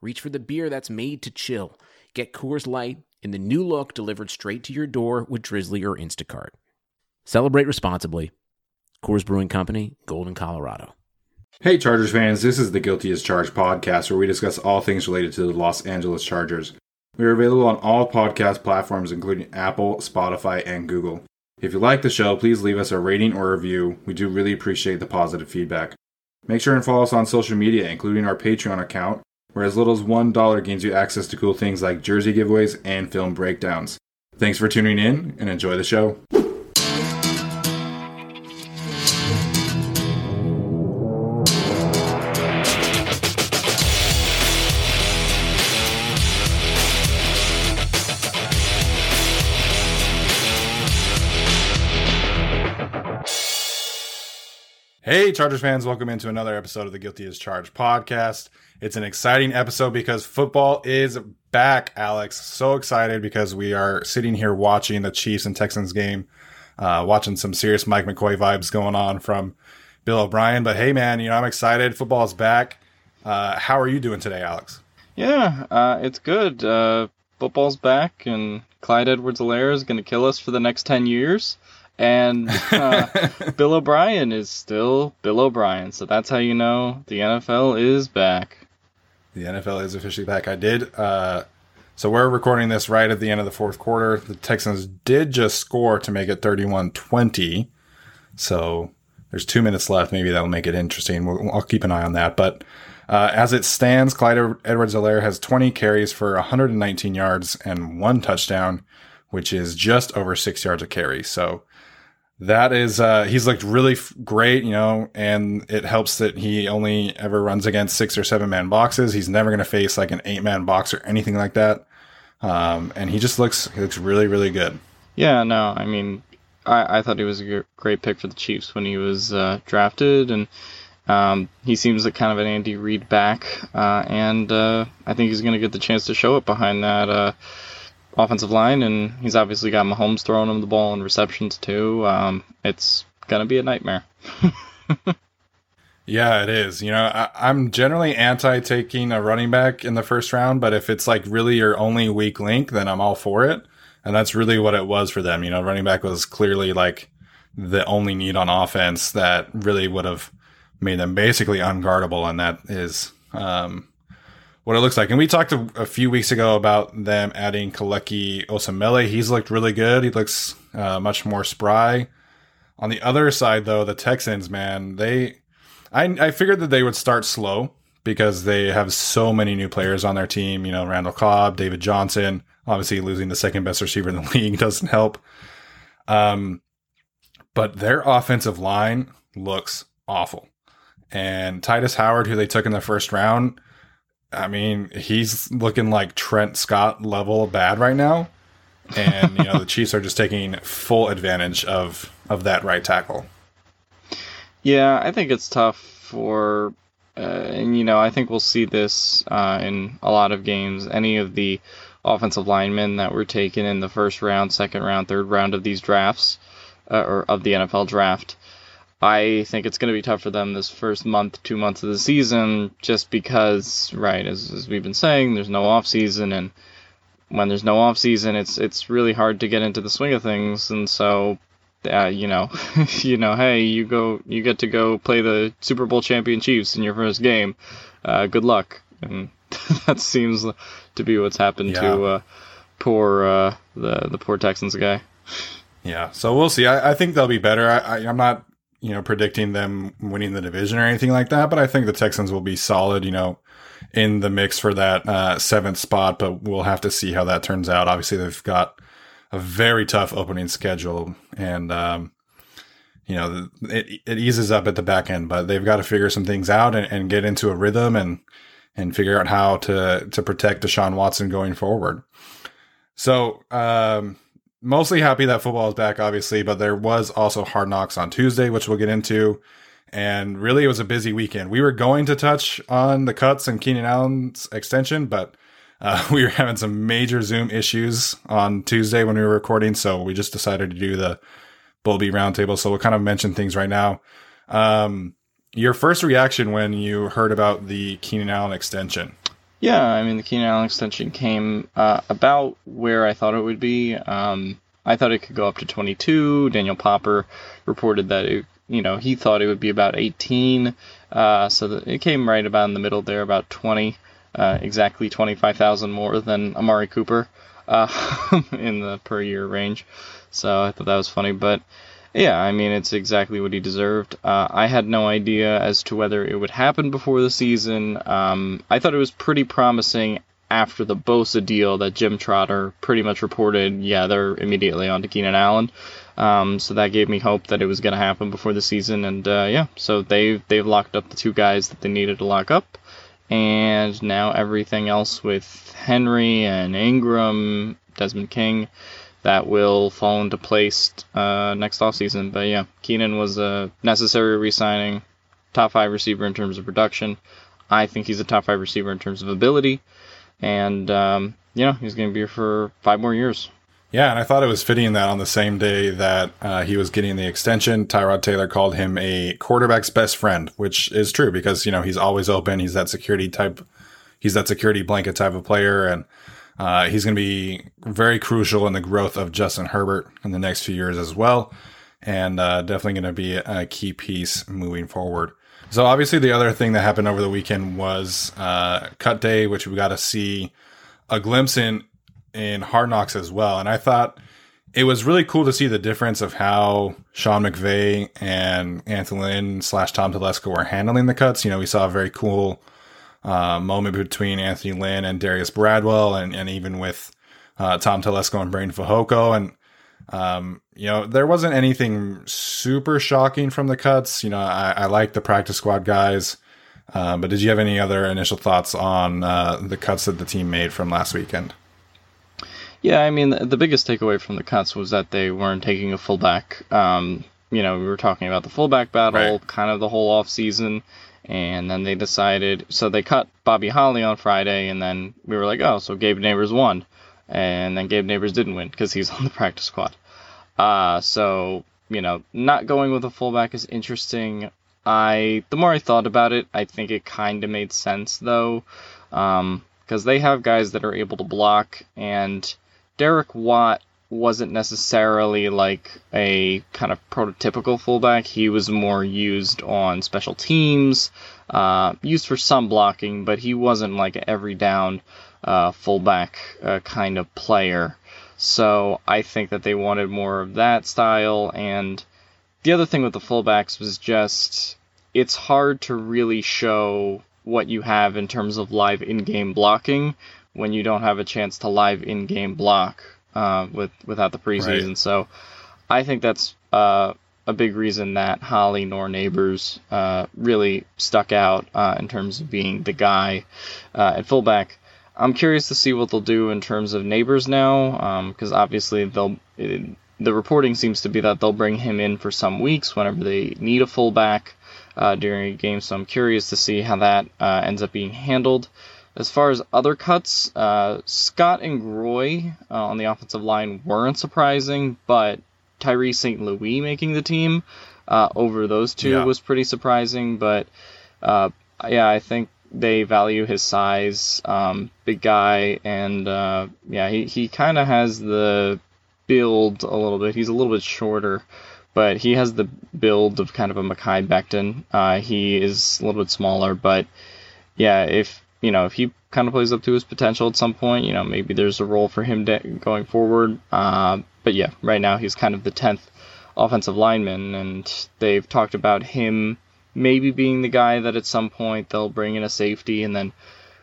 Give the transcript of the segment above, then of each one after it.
reach for the beer that's made to chill. Get Coors Light in the new look delivered straight to your door with Drizzly or Instacart. Celebrate responsibly. Coors Brewing Company, Golden, Colorado. Hey, Chargers fans, this is the Guilty as Charged podcast where we discuss all things related to the Los Angeles Chargers. We are available on all podcast platforms, including Apple, Spotify, and Google. If you like the show, please leave us a rating or review. We do really appreciate the positive feedback. Make sure and follow us on social media, including our Patreon account, where as little as $1 gains you access to cool things like jersey giveaways and film breakdowns. Thanks for tuning in and enjoy the show. Hey, Chargers fans, welcome into another episode of the Guilty as Charged podcast. It's an exciting episode because football is back, Alex. So excited because we are sitting here watching the Chiefs and Texans game, uh, watching some serious Mike McCoy vibes going on from Bill O'Brien. But hey, man, you know, I'm excited. Football is back. Uh, how are you doing today, Alex? Yeah, uh, it's good. Uh, football's back, and Clyde Edwards-Helaire is going to kill us for the next 10 years and uh, Bill O'Brien is still Bill O'Brien. So that's how you know the NFL is back. The NFL is officially back. I did. Uh, so we're recording this right at the end of the fourth quarter. The Texans did just score to make it 31 20. So there's two minutes left. Maybe that'll make it interesting. We'll, I'll keep an eye on that. But uh, as it stands, Clyde Edwards-Helaire has 20 carries for 119 yards and one touchdown, which is just over six yards a carry. So that is uh he's looked really f- great you know and it helps that he only ever runs against six or seven man boxes. He's never going to face like an eight man box or anything like that. Um and he just looks he looks really really good. Yeah no i mean i i thought he was a great pick for the chiefs when he was uh, drafted. And um, he seems like kind of an Andy Reid back, uh, and uh, I think he's going to get the chance to show it behind that uh, offensive line, and he's obviously got Mahomes throwing him the ball and receptions too. Um, it's gonna be a nightmare. yeah, it is. You know, I, am generally anti taking a running back in the first round, but if it's like really your only weak link, then I'm all for it. And that's really what it was for them. You know, running back was clearly like the only need on offense that really would have made them basically unguardable, and that is um, what it looks like. And we talked a, a few weeks ago about them adding Kelechi Osemele. He's looked really good. He looks uh, much more spry. On the other side, though, the Texans, man, they, I, I figured that they would start slow because they have so many new players on their team. You know, Randall Cobb, David Johnson. Obviously, losing the second best receiver in the league doesn't help. Um, but their offensive line looks awful. And Tytus Howard, who they took in the first round, I mean, he's looking like Trent Scott level bad right now. And, you know, the Chiefs are just taking full advantage of of that right tackle. Yeah, I think it's tough for uh, and you know, I think we'll see this uh, in a lot of games. Any of the offensive linemen that were taken in the first round, second round, third round of these drafts, uh, or of the NFL draft. I think it's going to be tough for them this first month, two months of the season, just because, right, as, as we've been saying, there's no off season, and when there's no off season, it's it's really hard to get into the swing of things, and so, uh, you know, you know, hey, you go, you get to go play the Super Bowl champion Chiefs in your first game. Uh, good luck, and that seems to be what's happened yeah. to uh, poor uh, the the poor Texans guy. Yeah, so we'll see. I, I think they'll be better. I, I, I'm not you know, predicting them winning the division or anything like that, but I think the Texans will be solid, you know, in the mix for that uh, seventh spot, but we'll have to see how that turns out. Obviously, they've got a very tough opening schedule, and um, you know it, it eases up at the back end, but they've got to figure some things out and, and get into a rhythm and and figure out how to to protect Deshaun Watson going forward. So um, mostly happy that football is back, obviously, but there was also Hard Knocks on Tuesday, which we'll get into. And really, it was a busy weekend. We were going to touch on the cuts and Keenan Allen's extension, but uh, we were having some major Zoom issues on Tuesday when we were recording, so we just decided to do the Bulby roundtable. So we'll kind of mention things right now. Um, your first reaction when you heard about the Keenan Allen extension? Yeah, I mean the Keenan Allen extension came uh, about where I thought it would be. Um, I thought it could go up to 22. Daniel Popper reported that it, you know he thought it would be about 18. Uh, so it came right about in the middle there, about 20, uh, exactly 25,000 more than Amari Cooper uh, in the per year range. So I thought that was funny, but yeah, I mean, it's exactly what he deserved. Uh, I had no idea as to whether it would happen before the season. Um, I thought it was pretty promising after the Bosa deal that Jim Trotter pretty much reported, yeah, they're immediately on to Keenan Allen. Um, so that gave me hope that it was going to happen before the season, and uh, yeah, so they've they've locked up the two guys that they needed to lock up, and now everything else with Henry and Ingram, Desmond King that will fall into place uh, next offseason. But yeah, Keenan was a necessary re-signing, top five receiver in terms of production. I think he's a top five receiver in terms of ability, and um, you know he's going to be here for five more years. Yeah, and I thought it was fitting that on the same day that uh, he was getting the extension, Tyrod Taylor called him a quarterback's best friend, which is true because you know he's always open. He's that security type. He's that security blanket type of player, and uh, he's going to be very crucial in the growth of Justin Herbert in the next few years as well, and uh, definitely going to be a key piece moving forward. So obviously, the other thing that happened over the weekend was uh, cut day, which we got to see a glimpse in in Hard Knocks as well. And I thought it was really cool to see the difference of how Sean McVay and Anthony Lynn slash Tom Telesco were handling the cuts. You know, we saw a very cool uh, moment between Anthony Lynn and Darius Bradwell, and, and even with uh, Tom Telesco and Breiden Fehoko. And, um, you know, there wasn't anything super shocking from the cuts. You know, I, I like the practice squad guys. Uh, but did you have any other initial thoughts on uh, the cuts that the team made from last weekend? Yeah, I mean, the, biggest takeaway from the cuts was that they weren't taking a fullback. Um, you know, we were talking about the fullback battle right. kind of the whole off season. And then they decided, so they cut Bobby Holly on Friday, and then we were like, oh, so Gabe Nabers won. And then Gabe Nabers didn't win because he's on the practice squad. Uh, so, you know, not going with a fullback is interesting. I, the more I thought about it, I think it kind of made sense though, because um, they have guys that are able to block, and Derek Watt wasn't necessarily like a kind of prototypical fullback. He was more used on special teams, uh, used for some blocking, but he wasn't like every down uh, fullback uh, kind of player. So I think that they wanted more of that style. And the other thing with the fullbacks was just it's hard to really show what you have in terms of live in-game blocking when you don't have a chance to live in-game block uh, with without the preseason. Right. So I think that's uh, a big reason that Holly nor Nabers uh, really stuck out uh, in terms of being the guy uh, at fullback. I'm curious to see what they'll do in terms of Nabers now, because um, obviously they'll. It, the reporting seems to be that they'll bring him in for some weeks whenever they need a fullback. uh, during a game. So I'm curious to see how that uh, ends up being handled. As far as other cuts, uh, Scott and Groy uh, on the offensive line weren't surprising, but Tyree St. Louis making the team uh, over those two Yeah. was pretty surprising. But uh, yeah, I think they value his size, um, big guy, and uh, yeah, he, he kind of has the build a little bit. He's a little bit shorter, but he has the build of kind of a Mekhi Becton. Uh, he is a little bit smaller, but yeah, if you know if he kind of plays up to his potential at some point, you know maybe there's a role for him de- going forward. Uh, but yeah, right now he's kind of the tenth offensive lineman, and they've talked about him maybe being the guy that at some point they'll bring in a safety and then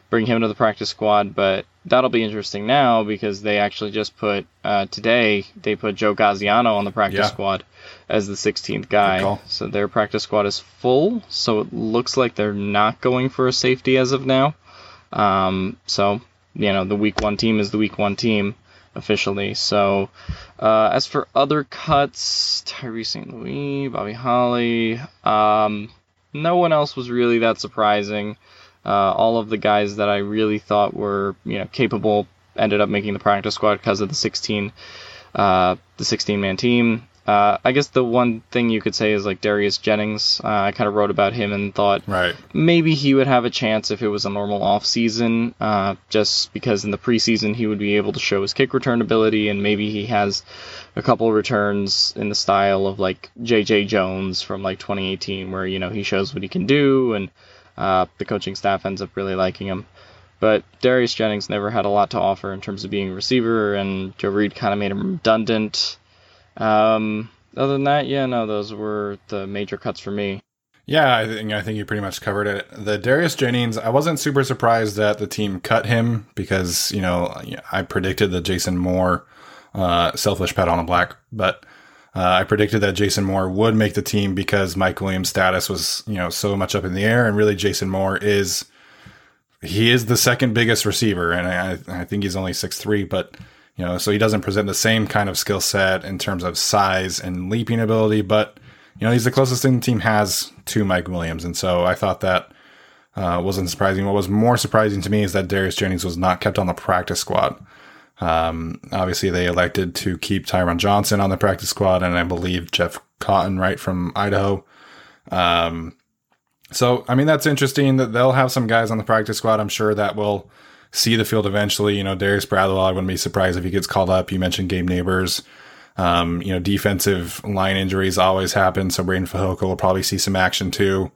bring him to the practice squad. But that'll be interesting now because they actually just put uh, today they put Joe Gaziano on the practice Yeah. squad as the 16th guy. So their practice squad is full. So it looks like they're not going for a safety as of now. Um, so you know the week one team is the week one team officially. So uh, as for other cuts, Tyree St. Louis, Bobby Holly, um, no one else was really that surprising. Uh, all of the guys that I really thought were you know capable ended up making the practice squad because of the 16 uh, the 16 man team. Uh, I guess the one thing you could say is like Darius Jennings. Uh, I kind of wrote about him and thought Right. maybe he would have a chance if it was a normal off season, uh, just because in the preseason he would be able to show his kick return ability, and maybe he has a couple returns in the style of like J.J. Jones from like 2018, where you know he shows what he can do, and uh, the coaching staff ends up really liking him. But Darius Jennings never had a lot to offer in terms of being a receiver, and Joe Reed kind of made him redundant. Um, other than that, yeah, no, those were the major cuts for me. Yeah, I think I think you pretty much covered it. The Darius Jennings, I wasn't super surprised that the team cut him because you know I predicted the Jason Moore uh, selfish pat on a black, but uh, I predicted that Jason Moore would make the team because Mike Williams' status was you know so much up in the air, and really Jason Moore is he is the second biggest receiver, and I, I think he's only six three, but you know so he doesn't present the same kind of skill set in terms of size and leaping ability, but you know, he's the closest thing the team has to Mike Williams. And so I thought that uh, wasn't surprising. What was more surprising to me is that Darius Jennings was not kept on the practice squad. Um, obviously, they elected to keep Tyron Johnson on the practice squad, and I believe Jeff Cotton, right from Idaho. Um, so, I mean, that's interesting that they'll have some guys on the practice squad. I'm sure that will see the field eventually. You know, Darius Bradwell, I wouldn't be surprised if he gets called up. You mentioned Gabe Nabers. Um, you know, defensive line injuries always happen, so Breiden Fehoko will probably see some action too.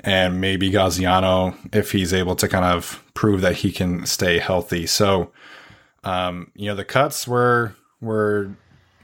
And maybe Gaziano if he's able to kind of prove that he can stay healthy. So, um, you know, the cuts were were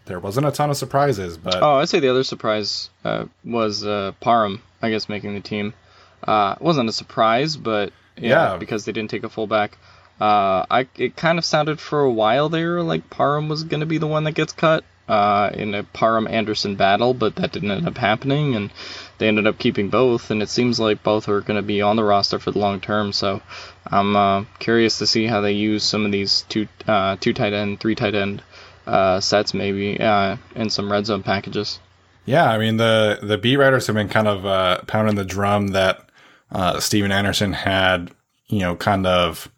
there wasn't a ton of surprises, but Oh, I'd say the other surprise uh, was uh, Parham, I guess, making the team. Uh, it wasn't a surprise, but yeah, Yeah. because they didn't take a fullback. Uh, I it kind of sounded for a while there like Parham was going to be the one that gets cut uh, in a Parham Anderson battle, but that didn't end up happening, and they ended up keeping both, and it seems like both are going to be on the roster for the long term. So I'm uh, curious to see how they use some of these two uh, two tight end, three tight end uh, sets maybe uh, in some red zone packages. Yeah, I mean the the beat writers have been kind of uh, pounding the drum that uh, Stephen Anderson had, you know, kind of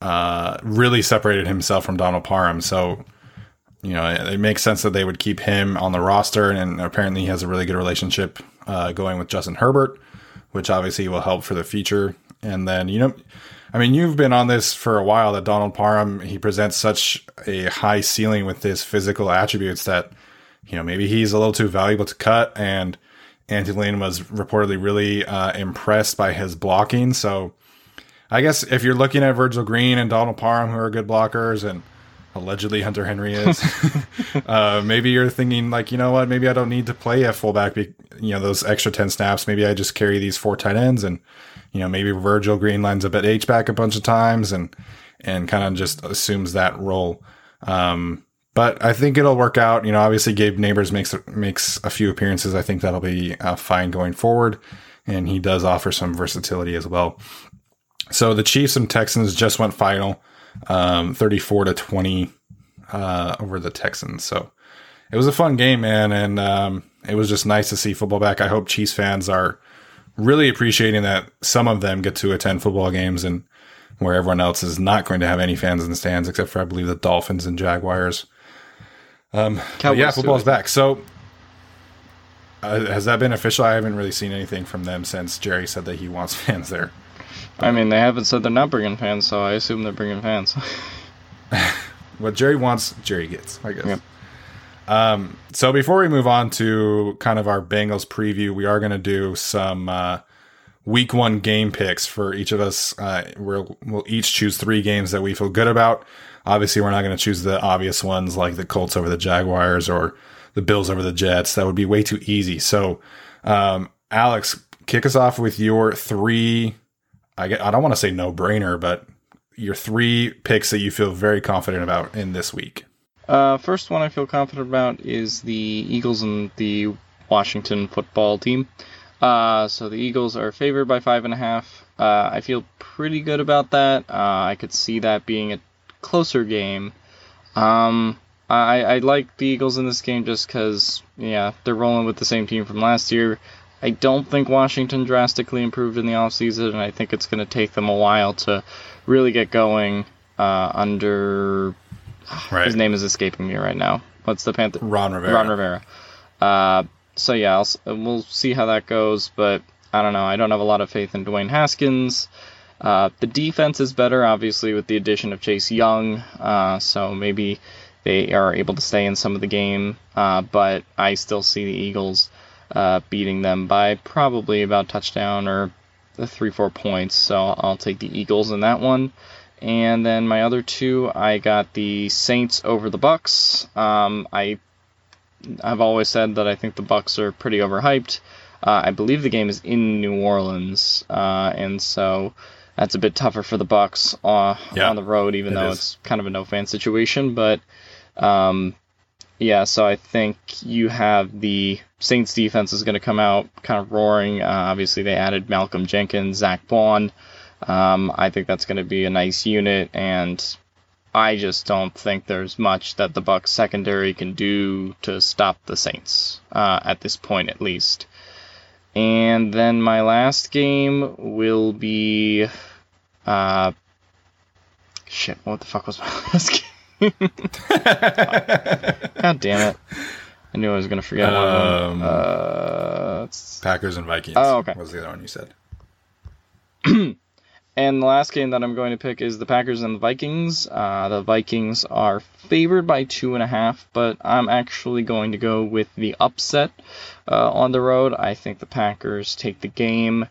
uh, really separated himself from Donald Parham. So, you know, it, it makes sense that they would keep him on the roster, and apparently he has a really good relationship uh, going with Justin Herbert, which obviously will help for the future. And then, you know, I mean, you've been on this for a while that Donald Parham he presents such a high ceiling with his physical attributes that you know, maybe he's a little too valuable to cut. And Anthony Lynn was reportedly really uh, impressed by his blocking. So I guess if you're looking at Virgil Green and Donald Parham, who are good blockers, and allegedly Hunter Henry is, uh, maybe you're thinking like, you know what, maybe I don't need to play a fullback. Be- you know, those extra ten snaps. Maybe I just carry these four tight ends, and you know, maybe Virgil Green lines up at H back a bunch of times, and and kind of just assumes that role. Um, but I think it'll work out. You know, obviously Gabe Nabers makes makes a few appearances. I think that'll be uh, fine going forward, and he does offer some versatility as well. So the Chiefs and Texans just went final, um, thirty-four to twenty uh, over the Texans. So it was a fun game, man, and um, it was just nice to see football back. I hope Chiefs fans are really appreciating that some of them get to attend football games and where everyone else is not going to have any fans in the stands, except for I believe the Dolphins and Jaguars. Um, yeah, football's back. So uh, has that been official? I haven't really seen anything from them since Jerry said that he wants fans there. I mean, they haven't said they're not bringing fans, so I assume they're bringing fans. what Jerry wants, Jerry gets, I guess. Yep. Um, so before we move on to kind of our Bengals preview, we are going to do some uh, week one game picks for each of us. Uh, we'll, we'll each choose three games that we feel good about. Obviously, we're not going to choose the obvious ones like the Colts over the Jaguars or the Bills over the Jets. That would be way too easy. So, um, Alex, kick us off with your three. I, I don't want to say no brainer, but your three picks that you feel very confident about in this week. Uh, first one I feel confident about is the Eagles and the Washington football team. Uh, so the Eagles are favored by five and a half. Uh, I feel pretty good about that. Uh, I could see that being a closer game. Um, I, I like the Eagles in this game just because, yeah, they're rolling with the same team from last year. I don't think Washington drastically improved in the offseason, and I think it's going to take them a while to really get going uh, under. Right. His name is escaping me right now. What's the Panther? Ron Rivera. Ron Rivera. Uh, so yeah, I'll, we'll see how that goes, but I don't know. I don't have a lot of faith in Dwayne Haskins. Uh, the defense is better, obviously, with the addition of Chase Young. Uh, so maybe they are able to stay in some of the game. Uh, but I still see the Eagles uh, beating them by probably about touchdown or three, four points. So I'll take the Eagles in that one. And then my other two, I got the Saints over the Bucks. Um, I I've always said that I think the Bucks are pretty overhyped. Uh, I believe the game is in New Orleans, uh, and so that's a bit tougher for the Bucks uh, yeah, on the road, even though is. it's kind of a no fan situation. But um, yeah, so I think you have the Saints defense is going to come out kind of roaring. Uh, obviously, they added Malcolm Jenkins, Zack Baun. Um, I think that's going to be a nice unit, and I just don't think there's much that the Bucks secondary can do to stop the Saints uh, at this point, at least. And then my last game will be, uh, shit. What the fuck was my last game? God damn it! I knew I was gonna forget um, one. Uh, Packers and Vikings. Oh, okay. Was the other one you said? and the last game that I'm going to pick is the Packers and the Vikings. Uh, the Vikings are favored by two and a half, but I'm actually going to go with the upset uh, on the road. I think the Packers take the game.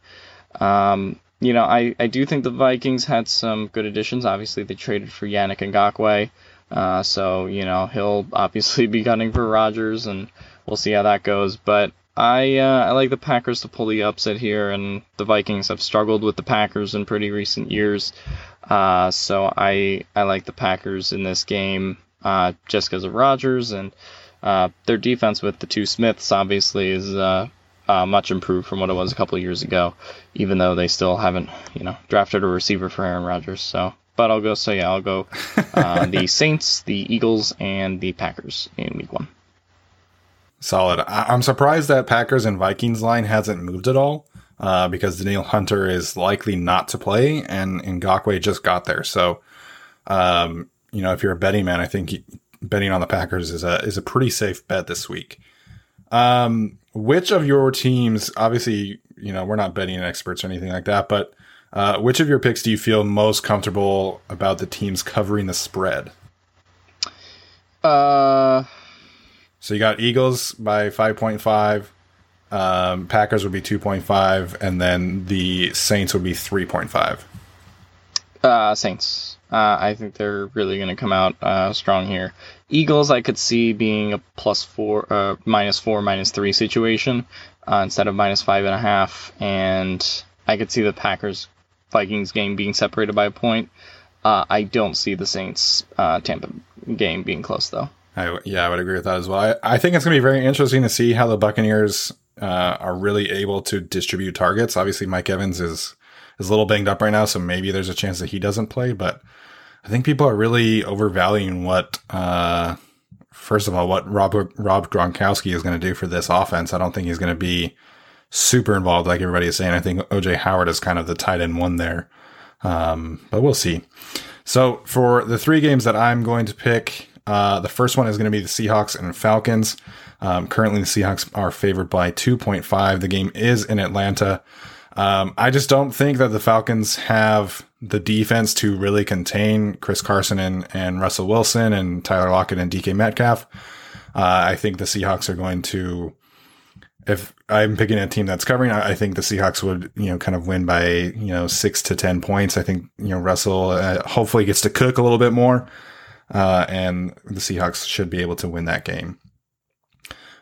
Um, you know, I, I do think the Vikings had some good additions. Obviously, they traded for Yannick Ngakoue. Uh, so, you know, he'll obviously be gunning for Rodgers, and we'll see how that goes. But I, uh, I like the Packers to pull the upset here, and the Vikings have struggled with the Packers in pretty recent years. Uh, so I, I like the Packers in this game uh, just because of Rodgers, and uh, their defense with the two Smiths obviously is uh, uh, much improved from what it was a couple years ago, even though they still haven't, you know, drafted a receiver for Aaron Rodgers. So but I'll go. So yeah, I'll go uh, the Saints, the Eagles, and the Packers in Week One. Solid. I- am surprised that Packers and Vikings line hasn't moved at all. Uh, because Danielle Hunter is likely not to play, and Ngakoue just got there. So, um, you know, if you're a betting man, I think betting on the Packers is a is a pretty safe bet this week. Um, which of your teams? Obviously, you know, we're not betting experts or anything like that, but uh, which of your picks do you feel most comfortable about the teams covering the spread? Uh, so you got Eagles by 5.5, um, Packers would be 2.5, and then the Saints would be 3.5. Uh, Saints. Uh, I think they're really going to come out uh, strong here. Eagles, I could see being a plus four, uh, minus four, minus three situation uh, instead of minus five and a half, and I could see the Packers Vikings game being separated by a point. Uh, I don't see the Saints uh, Tampa game being close though. I, yeah, I would agree with that as well. I, I think it's going to be very interesting to see how the Buccaneers uh, are really able to distribute targets. Obviously, Mike Evans is is a little banged up right now, so maybe there's a chance that he doesn't play. But I think people are really overvaluing what, uh, first of all, what Rob Rob Gronkowski is going to do for this offense. I don't think he's going to be super involved, like everybody is saying. I think OJ Howard is kind of the tight end one there. Um, but we'll see. So for the three games that I'm going to pick, uh, the first one is going to be the Seahawks and Falcons. Um, currently, the Seahawks are favored by 2.5. The game is in Atlanta. Um, I just don't think that the Falcons have the defense to really contain Chris Carson and, and Russell Wilson and Tyler Lockett and DK Metcalf. Uh, I think the Seahawks are going to, if I'm picking a team that's covering, I, I, think the Seahawks would, you know, kind of win by, you know, six to 10 points. I think, you know, Russell uh, hopefully gets to cook a little bit more. Uh, and the Seahawks should be able to win that game.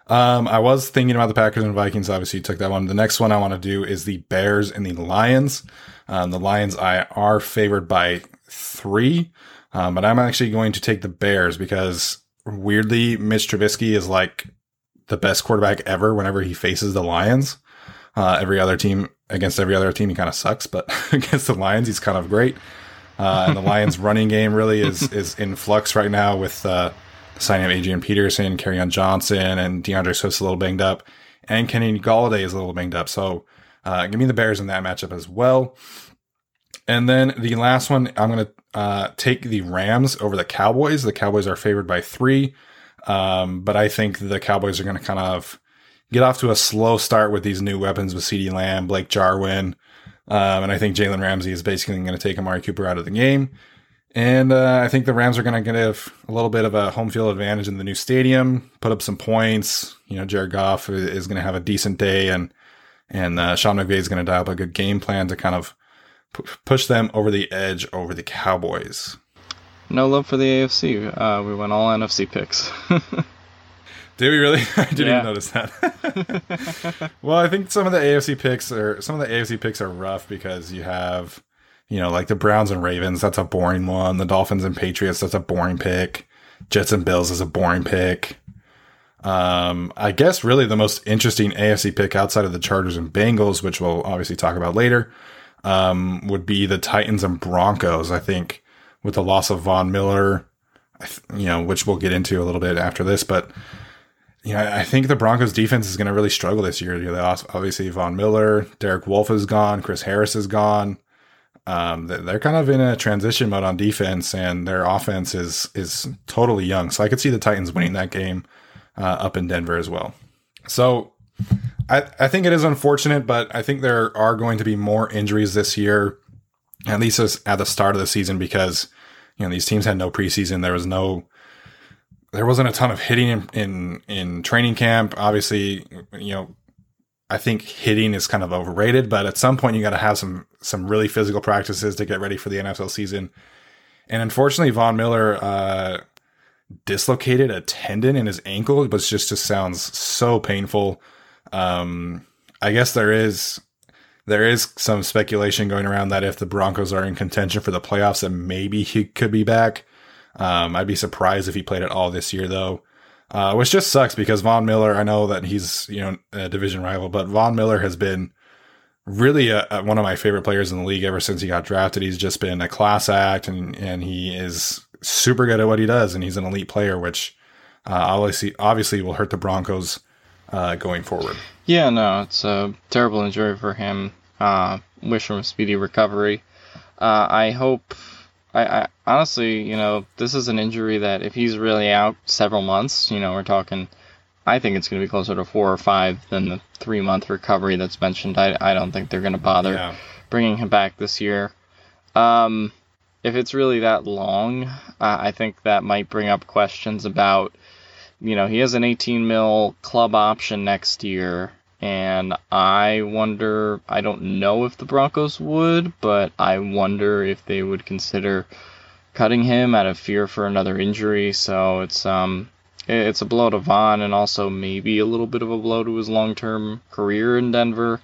Um, I was thinking about the Packers and Vikings. Obviously, you took that one. The next one I want to do is the Bears and the Lions. Um, the Lions I are favored by three, um, but I'm actually going to take the Bears because weirdly, Mitch Trubisky is like the best quarterback ever whenever he faces the Lions. Uh, every other team against every other team, he kind of sucks, but against the Lions, he's kind of great. Uh, and the Lions' running game really is is in flux right now with uh, signing of Adrian Peterson, Kerryon Johnson, and D'Andre Swift's a little banged up, and Kenny Golladay is a little banged up. So uh, give me the Bears in that matchup as well. And then the last one, I'm going to uh, take the Rams over the Cowboys. The Cowboys are favored by three, um, but I think the Cowboys are going to kind of get off to a slow start with these new weapons with CeeDee Lamb, Blake Jarwin, um, and I think Jalen Ramsey is basically going to take Amari Cooper out of the game. And uh, I think the Rams are going to get a little bit of a home field advantage in the new stadium, put up some points. You know, Jared Goff is going to have a decent day, and and uh, Sean McVay is going to dial up a good game plan to kind of p- push them over the edge over the Cowboys. No love for the AFC. Uh, we went all NFC picks. Did we really? I didn't yeah. even notice that. well, I think some of the AFC picks are some of the AFC picks are rough because you have you know, like the Browns and Ravens, that's a boring one. The Dolphins and Patriots, that's a boring pick. Jets and Bills is a boring pick. Um, I guess really the most interesting AFC pick outside of the Chargers and Bengals, which we'll obviously talk about later, um, would be the Titans and Broncos. I think with the loss of Von Miller, you know, which we'll get into a little bit after this, but you know, I think the Broncos defense is going to really struggle this year. You know, obviously Von Miller, Derek Wolfe is gone, Chris Harris is gone um, they're kind of in a transition mode on defense, and their offense is is totally young. So I could see the Titans winning that game uh, up in Denver as well. So I I think it is unfortunate, but I think there are going to be more injuries this year, at least at the start of the season, because you know these teams had no preseason. There was no there wasn't a ton of hitting in, in, in training camp. Obviously, you know, I think hitting is kind of overrated, but at some point you got to have some some really physical practices to get ready for the NFL season. And unfortunately, Von Miller uh, dislocated a tendon in his ankle, but just just sounds so painful. Um, I guess there is there is some speculation going around that if the Broncos are in contention for the playoffs, that maybe he could be back. Um, I'd be surprised if he played at all this year, though uh, which just sucks because Von Miller. I know that he's you know a division rival, but Von Miller has been really a, a, one of my favorite players in the league ever since he got drafted. He's just been a class act, and and he is super good at what he does, and he's an elite player, which uh, obviously obviously will hurt the Broncos uh, going forward. Yeah, no, it's a terrible injury for him. Uh, wish him a speedy recovery. Uh, I hope I, I honestly, you know, this is an injury that if he's really out several months, you know, we're talking. I think it's going to be closer to four or five than the three month recovery that's mentioned. I, I don't think they're going to bother yeah. bringing him back this year. Um, if it's really that long, uh, I think that might bring up questions about, you know, he has an 18 mil club option next year, and I wonder, I don't know if the Broncos would, but I wonder if they would consider cutting him out of fear for another injury. So it's um it's a blow to Von and also maybe a little bit of a blow to his long-term career in Denver.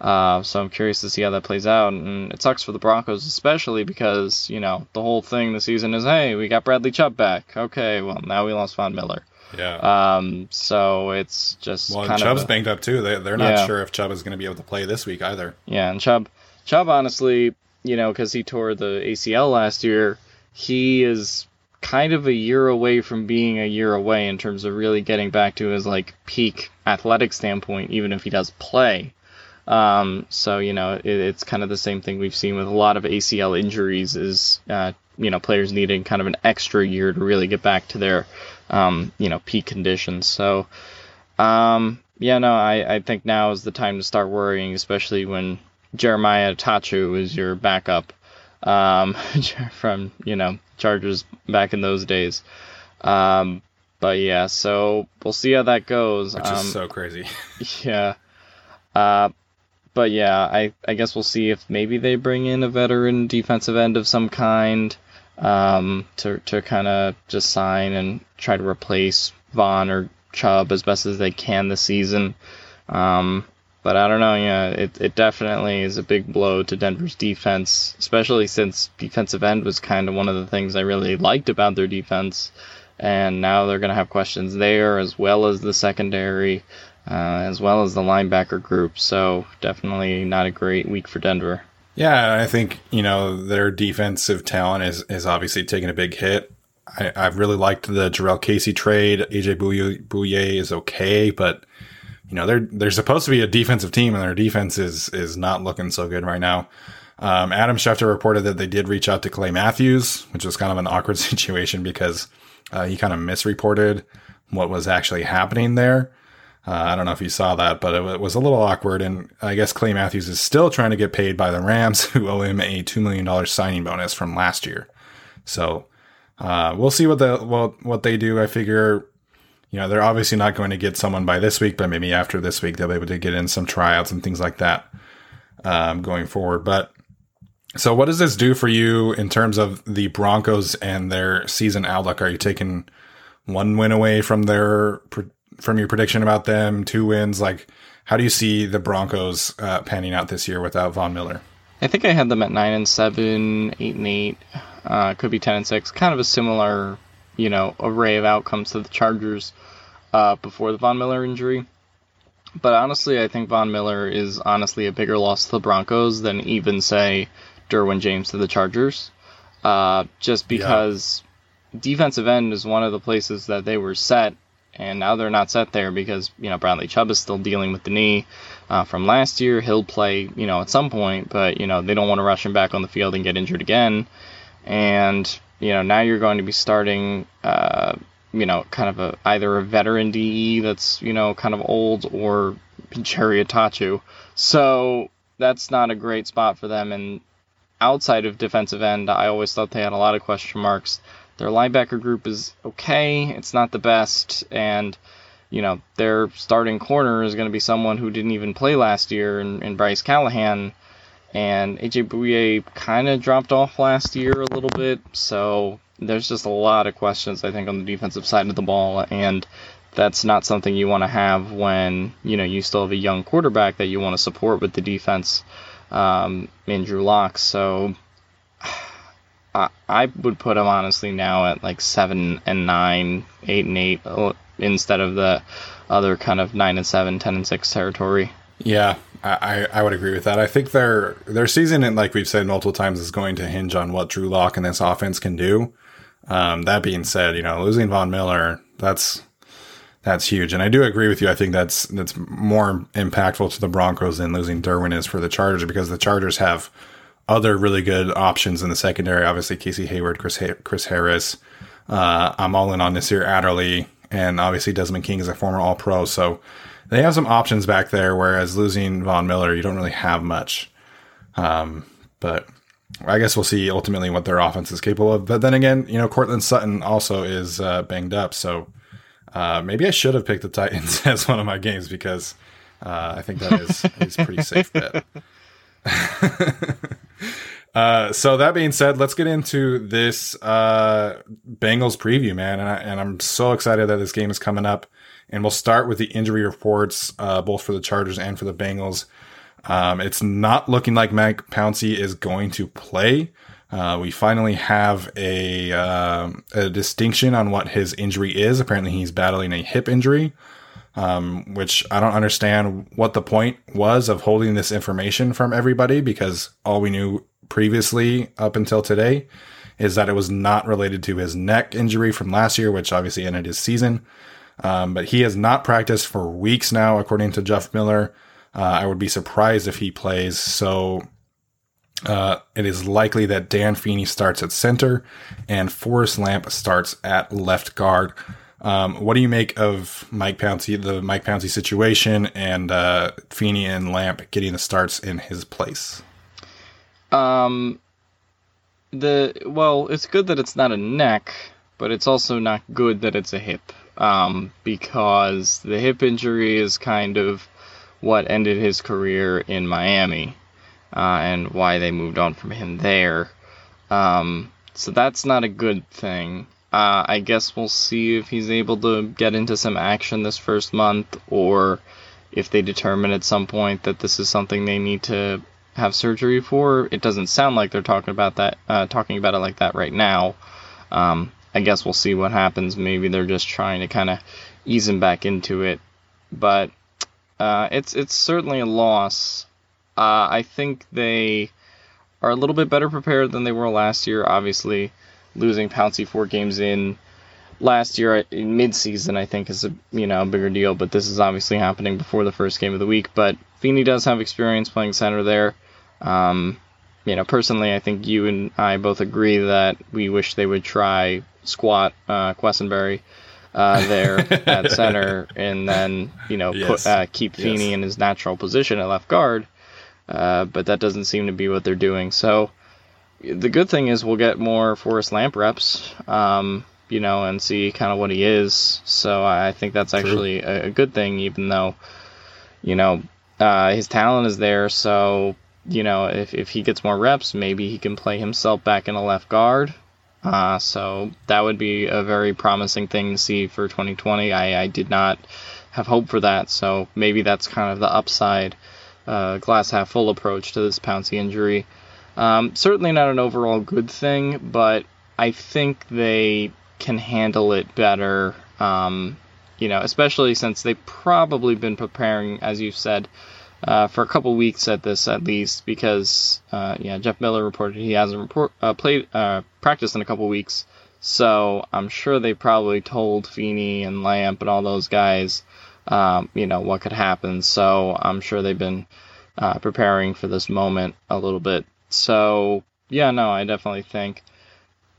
Uh, so I'm curious to see how that plays out, and it sucks for the Broncos, especially because you know the whole thing the season is, hey, we got Bradley Chubb back. Okay, well now we lost Von Miller. Yeah. Um. So it's just well, Chubb's a, banged up too. They they're not yeah. sure if Chubb is going to be able to play this week either. Yeah, and Chubb, Chubb, honestly, you know, because he tore the ACL last year, he is kind of a year away from being a year away in terms of really getting back to his like peak athletic standpoint, even if he does play. Um, so you know, it, it's kind of the same thing we've seen with a lot of ACL injuries. Is uh, you know players needing kind of an extra year to really get back to their um, you know peak conditions. So um, yeah, no, I, I think now is the time to start worrying, especially when Jeremiah Attaochu is your backup um, from you know Chargers back in those days. Um, but yeah, so we'll see how that goes. Which um, is so crazy. yeah. Uh, but yeah, I, I guess we'll see if maybe they bring in a veteran defensive end of some kind um, to to kind of just sign and try to replace Von or Chubb as best as they can this season. Um, but I don't know. Yeah, it it definitely is a big blow to Denver's defense, especially since defensive end was kind of one of the things I really liked about their defense. And now they're going to have questions there as well as the secondary, uh, as well as the linebacker group. So definitely not a great week for Denver. Yeah, I think you know their defensive talent is is obviously taking a big hit. I, I've really liked the Jurrell Casey trade. AJ Bouye is okay, but you know they're they're supposed to be a defensive team, and their defense is is not looking so good right now. Um, Adam Schefter reported that they did reach out to Clay Matthews, which was kind of an awkward situation because uh, he kind of misreported what was actually happening there. Uh, I don't know if you saw that, but it, was a little awkward. And I guess Clay Matthews is still trying to get paid by the Rams, who owe him a $2 million signing bonus from last year. So uh, we'll see what the what, what they do. I figure, you know, they're obviously not going to get someone by this week, but maybe after this week, they'll be able to get in some tryouts and things like that um, going forward. But so what does this do for you in terms of the Broncos and their season outlook? Are you taking one win away from their from your prediction about them, two wins. Like, how do you see the Broncos uh, panning out this year without Von Miller? I think I had them at nine and seven, eight and eight, uh, could be ten and six. Kind of a similar, you know, array of outcomes to the Chargers uh, before the Von Miller injury. But honestly, I think Von Miller is honestly a bigger loss to the Broncos than even say Derwin James to the Chargers. Uh, just because yeah. defensive end is one of the places that they were set and now they're not set there because you know Bradley Chubb is still dealing with the knee uh, from last year. He'll play you know at some point, but you know they don't want to rush him back on the field and get injured again. And you know now you're going to be starting uh, you know kind of a either a veteran DE that's you know kind of old or Jerry Attaochu. So that's not a great spot for them. And outside of defensive end, I always thought they had a lot of question marks. Their linebacker group is okay. It's not the best, and you know their starting corner is going to be someone who didn't even play last year in, in Bryce Callahan, and AJ Bouye kind of dropped off last year a little bit. So there's just a lot of questions I think on the defensive side of the ball, and that's not something you want to have when you know you still have a young quarterback that you want to support with the defense um, in Drew Lock. So I, would put them honestly now at like seven and nine, eight and eight, uh, instead of the other kind of nine and seven, ten and six territory. Yeah, I, I would agree with that. I think their their season, and like we've said multiple times, is going to hinge on what Drew Lock and this offense can do. Um, that being said, you know, losing Von Miller, that's that's huge, and I do agree with you. I think that's that's more impactful to the Broncos than losing Derwin is for the Chargers because the Chargers have other really good options in the secondary. Obviously, Casey Hayward, Chris Chris Harris. Uh, I'm all in on Nasir Adderley, and obviously Desmond King is a former All Pro. So they have some options back there. Whereas losing Von Miller, you don't really have much. Um, but I guess we'll see ultimately what their offense is capable of. But then again, you know, Courtland Sutton also is uh, banged up, so uh, maybe I should have picked the Titans as one of my games because uh, I think that is is pretty safe bet. uh, so that being said, let's get into this uh, Bengals preview, man. And, I, and I'm so excited that this game is coming up. And we'll start with the injury reports, uh, both for the Chargers and for the Bengals. Um, it's not looking like Mike Pouncey is going to play. Uh, we finally have a, uh, a distinction on what his injury is. Apparently, he's battling a hip injury um, which I don't understand what the point was of holding this information from everybody because all we knew previously up until today is that it was not related to his neck injury from last year, which obviously ended his season. Um, but he has not practiced for weeks now, according to Jeff Miller. Uh, I would be surprised if he plays. So uh, it is likely that Dan Feeney starts at center and Forrest Lamp starts at left guard. Um, what do you make of Mike Pouncey, the Mike Pouncey situation, and uh, Feeney and Lamp getting the starts in his place? Um, the well, it's good that it's not a neck, but it's also not good that it's a hip. Um, because the hip injury is kind of what ended his career in Miami, uh, and why they moved on from him there. Um, so that's not a good thing. Uh, I guess we'll see if he's able to get into some action this first month, or if they determine at some point that this is something they need to have surgery for. It doesn't sound like they're talking about that, uh, talking about it like that right now. Um, I guess we'll see what happens. Maybe they're just trying to kind of ease him back into it, but uh, it's it's certainly a loss. Uh, I think they are a little bit better prepared than they were last year. Obviously, losing Pouncey four games in last year in midseason, I think is a you know a bigger deal. But this is obviously happening before the first game of the week. But Feeney does have experience playing center there. Um, you know, personally, I think you and I both agree that we wish they would try squat uh, Quessenberry uh, there at center, and then you know Yes. put uh, keep Feeney Yes. in his natural position at left guard. Uh, but that doesn't seem to be what they're doing. So the good thing is we'll get more Forrest Lamp reps, um, you know, and see kind of what he is. So I think that's actually a, a good thing, even though, you know, uh, his talent is there. So you know, if if he gets more reps, maybe he can play himself back in a left guard. Uh, so that would be a very promising thing to see for 2020. I, I did not have hope for that, so maybe that's kind of the upside, uh, glass half full approach to this Pouncey injury. Um, certainly not an overall good thing, but I think they can handle it better. Um, you know, especially since they've probably been preparing, as you've said, uh, for a couple weeks at this at least, because uh, yeah, Jeff Miller reported he hasn't report uh, played uh, practiced in a couple weeks. So I'm sure they probably told Feeney and Lamp and all those guys, um, you know, what could happen. So I'm sure they've been uh, preparing for this moment a little bit. So yeah, no, I definitely think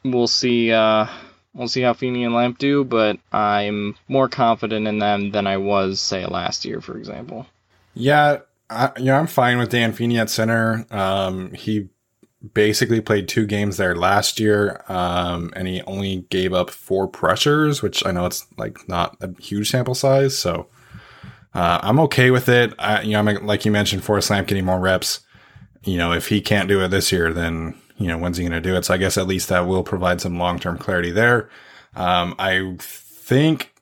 we'll see. Uh, we'll see how Feeney and Lamp do, but I'm more confident in them than I was, say, last year, for example. Yeah, I, you know, I'm fine with Dan Feeney at center. Um, he basically played two games there last year, um, and he only gave up four pressures, which I know it's like not a huge sample size, so uh, I'm okay with it. I, you know, I'm like you mentioned, Forrest Lamp getting more reps. You know, if he can't do it this year, then you know when's he going to do it? So I guess at least that will provide some long term clarity there. Um, I think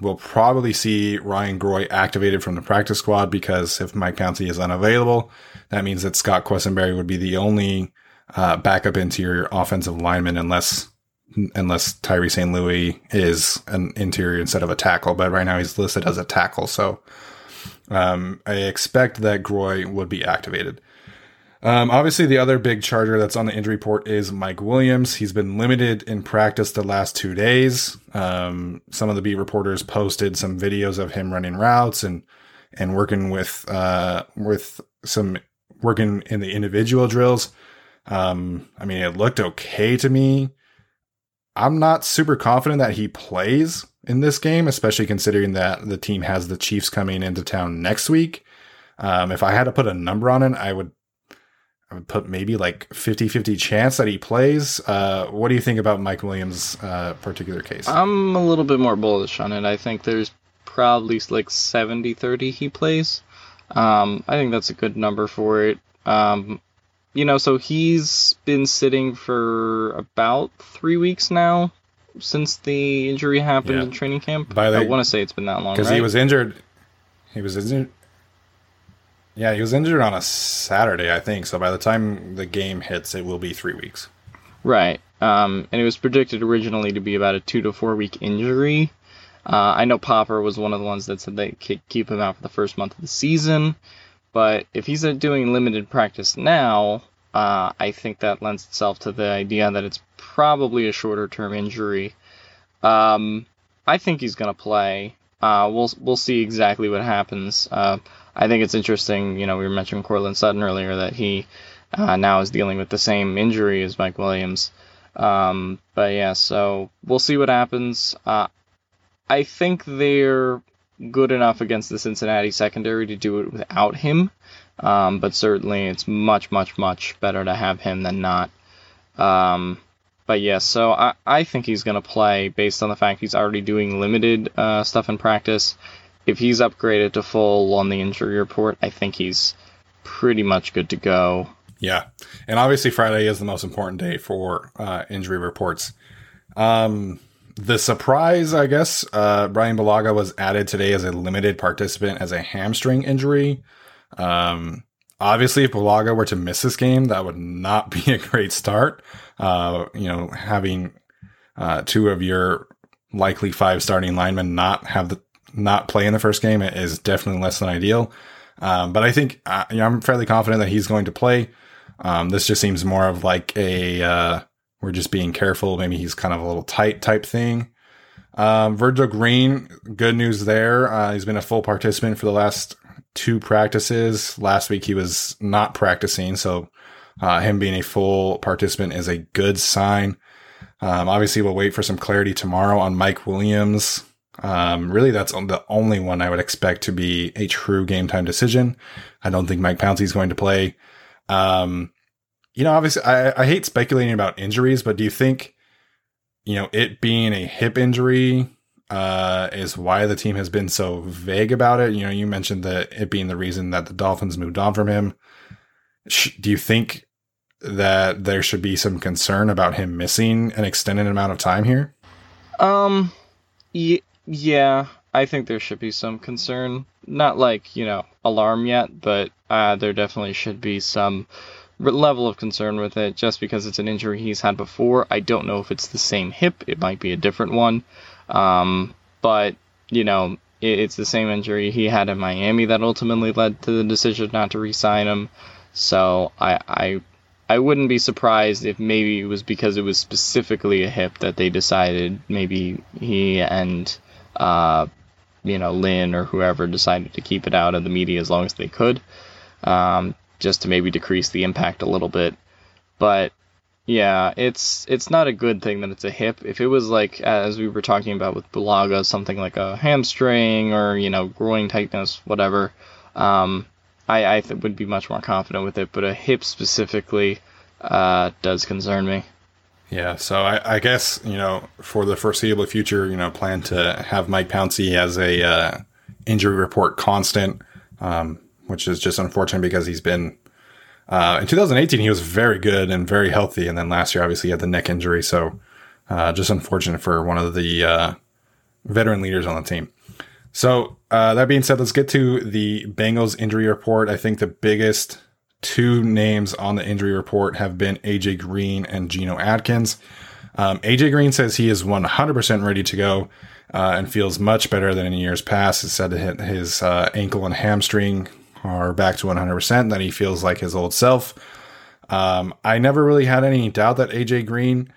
we'll probably see Ryan Groy activated from the practice squad because if Mike Pouncey is unavailable, that means that Scott Quessenberry would be the only uh, backup interior offensive lineman unless unless Tyree St. Louis is an interior instead of a tackle. But right now he's listed as a tackle, so um, I expect that Groy would be activated. Um, obviously, the other big charger that's on the injury report is Mike Williams. He's been limited in practice the last two days. Um, some of the beat reporters posted some videos of him running routes and and working with uh, with some working in the individual drills. Um, I mean, it looked okay to me. I'm not super confident that he plays in this game, especially considering that the team has the Chiefs coming into town next week. Um, if I had to put a number on it, I would I would put maybe like 50 50 chance that he plays. Uh, what do you think about Mike Williams' uh, particular case? I'm a little bit more bullish on it. I think there's probably like 70 30 he plays. Um, I think that's a good number for it. Um, you know, so he's been sitting for about three weeks now since the injury happened Yeah. in training camp. By the- I want to say it's been that long, Because right? he was injured. He was injured. Yeah, he was injured on a Saturday, I think. So by the time the game hits, it will be three weeks. Right. Um, and it was predicted originally to be about a two to four week injury. Uh, I know Popper was one of the ones that said they could keep him out for the first month of the season. But if he's doing limited practice now, uh, I think that lends itself to the idea that it's probably a shorter term injury. Um, I think he's going to play. Uh, we'll we'll see exactly what happens. Uh, I think it's interesting. You know, we were mentioning Courtland Sutton earlier that he uh, now is dealing with the same injury as Mike Williams. Um, but yeah, so we'll see what happens. Uh, I think they're good enough against the Cincinnati secondary to do it without him. Um, but certainly it's much, much, much better to have him than not. Um, but yes, yeah, so I, I think he's going to play based on the fact he's already doing limited uh, stuff in practice. If he's upgraded to full on the injury report, I think he's pretty much good to go. Yeah. And obviously, Friday is the most important day for uh, injury reports. Um, the surprise, I guess, uh, Bryan Bulaga was added today as a limited participant as a hamstring injury. Um, obviously, if Bulaga were to miss this game, that would not be a great start. Uh, you know, having uh, two of your likely five starting linemen not have the not play in the first game is definitely less than ideal. Um, but I think uh, you know, I'm fairly confident that he's going to play. Um, this just seems more of like a uh, we're just being careful. Maybe he's kind of a little tight type thing. Um, Virgil Green, good news there. Uh, he's been a full participant for the last two practices. Last week he was not practicing, so uh, him being a full participant is a good sign. Um, obviously, we'll wait for some clarity tomorrow on Mike Williams. Um, really, that's the only one I would expect to be a true game time decision. I don't think Mike Pouncey is going to play. Um, you know, obviously, I, I hate speculating about injuries, but do you think, you know, it being a hip injury uh, is why the team has been so vague about it? You know, you mentioned that it being the reason that the Dolphins moved on from him. Do you think that there should be some concern about him missing an extended amount of time here? Um, y- yeah, I think there should be some concern. Not like, you know, alarm yet, but uh, there definitely should be some level of concern with it just because it's an injury he's had before. I don't know if it's the same hip, it might be a different one. Um, but, you know, it, it's the same injury he had in Miami that ultimately led to the decision not to re sign him. So I, I I wouldn't be surprised if maybe it was because it was specifically a hip that they decided maybe he and uh, you know Lynn or whoever decided to keep it out of the media as long as they could, um, just to maybe decrease the impact a little bit. But yeah, it's it's not a good thing that it's a hip. If it was like as we were talking about with Bulaga, something like a hamstring or you know groin tightness, whatever. Um, I, I th- would be much more confident with it, but a hip specifically uh, does concern me. Yeah, so I, I, guess you know for the foreseeable future, you know, plan to have Mike Pouncey as a uh, injury report constant, um, which is just unfortunate because he's been uh, in 2018 he was very good and very healthy, and then last year obviously he had the neck injury, so uh, just unfortunate for one of the uh, veteran leaders on the team. So uh, that being said, let's get to the Bengals injury report. I think the biggest two names on the injury report have been AJ Green and Geno Atkins. Um, AJ Green says he is 100% ready to go uh, and feels much better than in years past. He said that his uh, ankle and hamstring are back to 100%, that he feels like his old self. Um, I never really had any doubt that AJ Green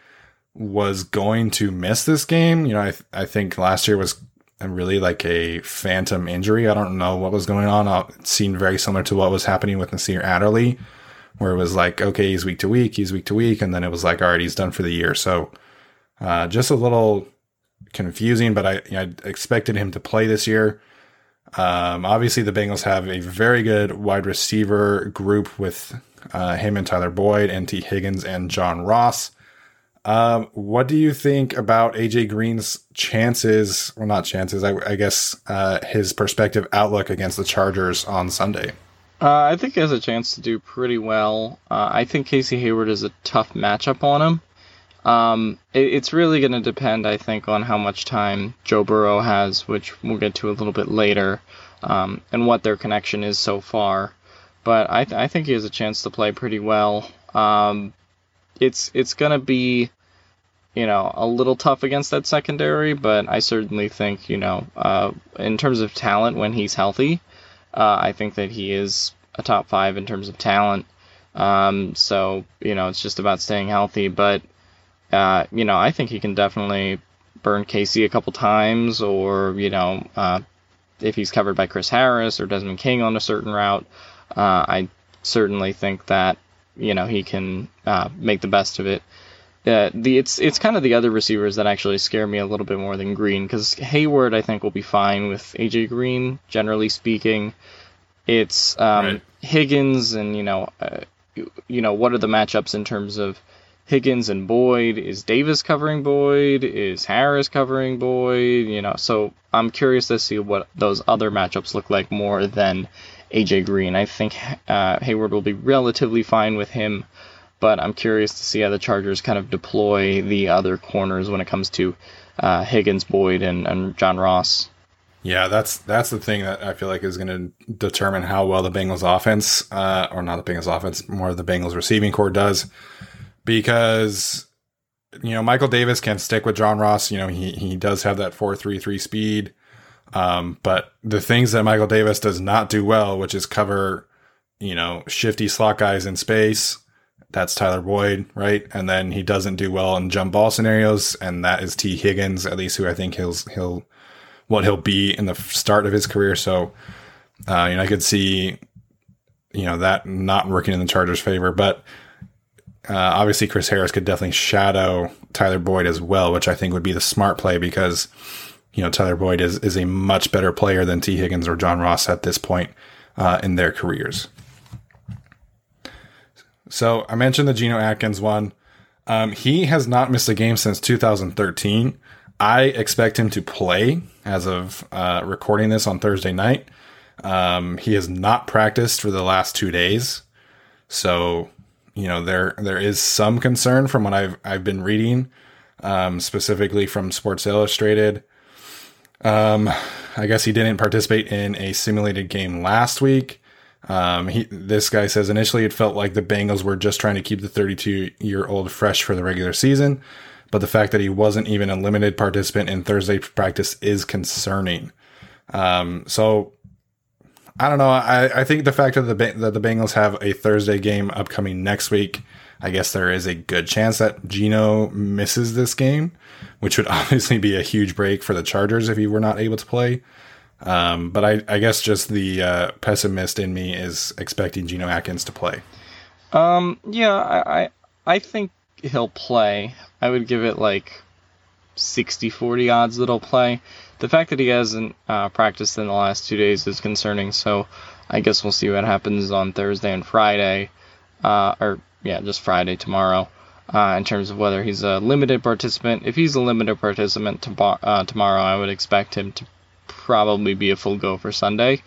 was going to miss this game. You know, I, th- I think last year was really like a phantom injury. I don't know what was going on. Uh, it seemed very similar to what was happening with Nasir Adderley, where it was like, okay, he's week to week, he's week to week, and then it was like, all right, he's done for the year. So uh, just a little confusing, but I, I expected him to play this year. Um, obviously, the Bengals have a very good wide receiver group with uh, him and Tyler Boyd, and T. Higgins and John Ross. Um, what do you think about AJ Green's chances? Well, not chances. I, I guess uh, his perspective outlook against the Chargers on Sunday. Uh, I think he has a chance to do pretty well. Uh, I think Casey Hayward is a tough matchup on him. Um, it, it's really going to depend, I think, on how much time Joe Burrow has, which we'll get to a little bit later, um, and what their connection is so far. But I, th- I think he has a chance to play pretty well. Um, it's it's gonna be you know a little tough against that secondary, but I certainly think you know uh, in terms of talent when he's healthy, uh, I think that he is a top five in terms of talent. Um, so you know it's just about staying healthy, but uh, you know I think he can definitely burn Casey a couple times, or you know uh, if he's covered by Chris Harris or Desmond King on a certain route, uh, I certainly think that you know he can uh, make the best of it. Uh, the it's it's kind of the other receivers that actually scare me a little bit more than Green because Hayward I think will be fine with AJ Green generally speaking. It's um, right. Higgins and you know uh, you know what are the matchups in terms of Higgins and Boyd? Is Davis covering Boyd? Is Harris covering Boyd? You know, so I'm curious to see what those other matchups look like more than AJ Green. I think uh, Hayward will be relatively fine with him, but I'm curious to see how the Chargers kind of deploy the other corners when it comes to uh, Higgins, Boyd, and, and John Ross. Yeah, that's that's the thing that I feel like is going to determine how well the Bengals offense, uh, or not the Bengals offense, more the Bengals receiving corps does, because you know Michael Davis can stick with John Ross. You know he he does have that four three three speed. Um, but the things that Michael Davis does not do well, which is cover, you know, shifty slot guys in space, that's Tyler Boyd, right? And then he doesn't do well in jump ball scenarios, and that is T. Higgins, at least who I think he'll he'll what he'll be in the start of his career. So, uh, you know, I could see, you know, that not working in the Chargers' favor, but uh, obviously Chris Harris could definitely shadow Tyler Boyd as well, which I think would be the smart play because you know, Tyler Boyd is, is a much better player than T. Higgins or John Ross at this point uh, in their careers. So I mentioned the Geno Atkins one. Um, he has not missed a game since 2013. I expect him to play as of uh, recording this on Thursday night. Um, he has not practiced for the last two days, so you know there there is some concern from what I've I've been reading, um, specifically from Sports Illustrated um, I guess he didn't participate in a simulated game last week. Um, he, this guy says initially it felt like the Bengals were just trying to keep the 32 year old fresh for the regular season, but the fact that he wasn't even a limited participant in Thursday practice is concerning. Um, so I don't know. I, I think the fact that the that the Bengals have a Thursday game upcoming next week, I guess there is a good chance that Geno misses this game which would obviously be a huge break for the Chargers if he were not able to play. Um, but I, I, guess just the uh, pessimist in me is expecting Geno Atkins to play. Um, yeah, I, I, I think he'll play. I would give it like 60 40 odds that he'll play. The fact that he hasn't uh, practiced in the last two days is concerning, so I guess we'll see what happens on Thursday and Friday. Uh, or, yeah, just Friday tomorrow uh, in terms of whether he's a limited participant. If he's a limited participant to, uh, tomorrow, I would expect him to probably be a full go for Sunday.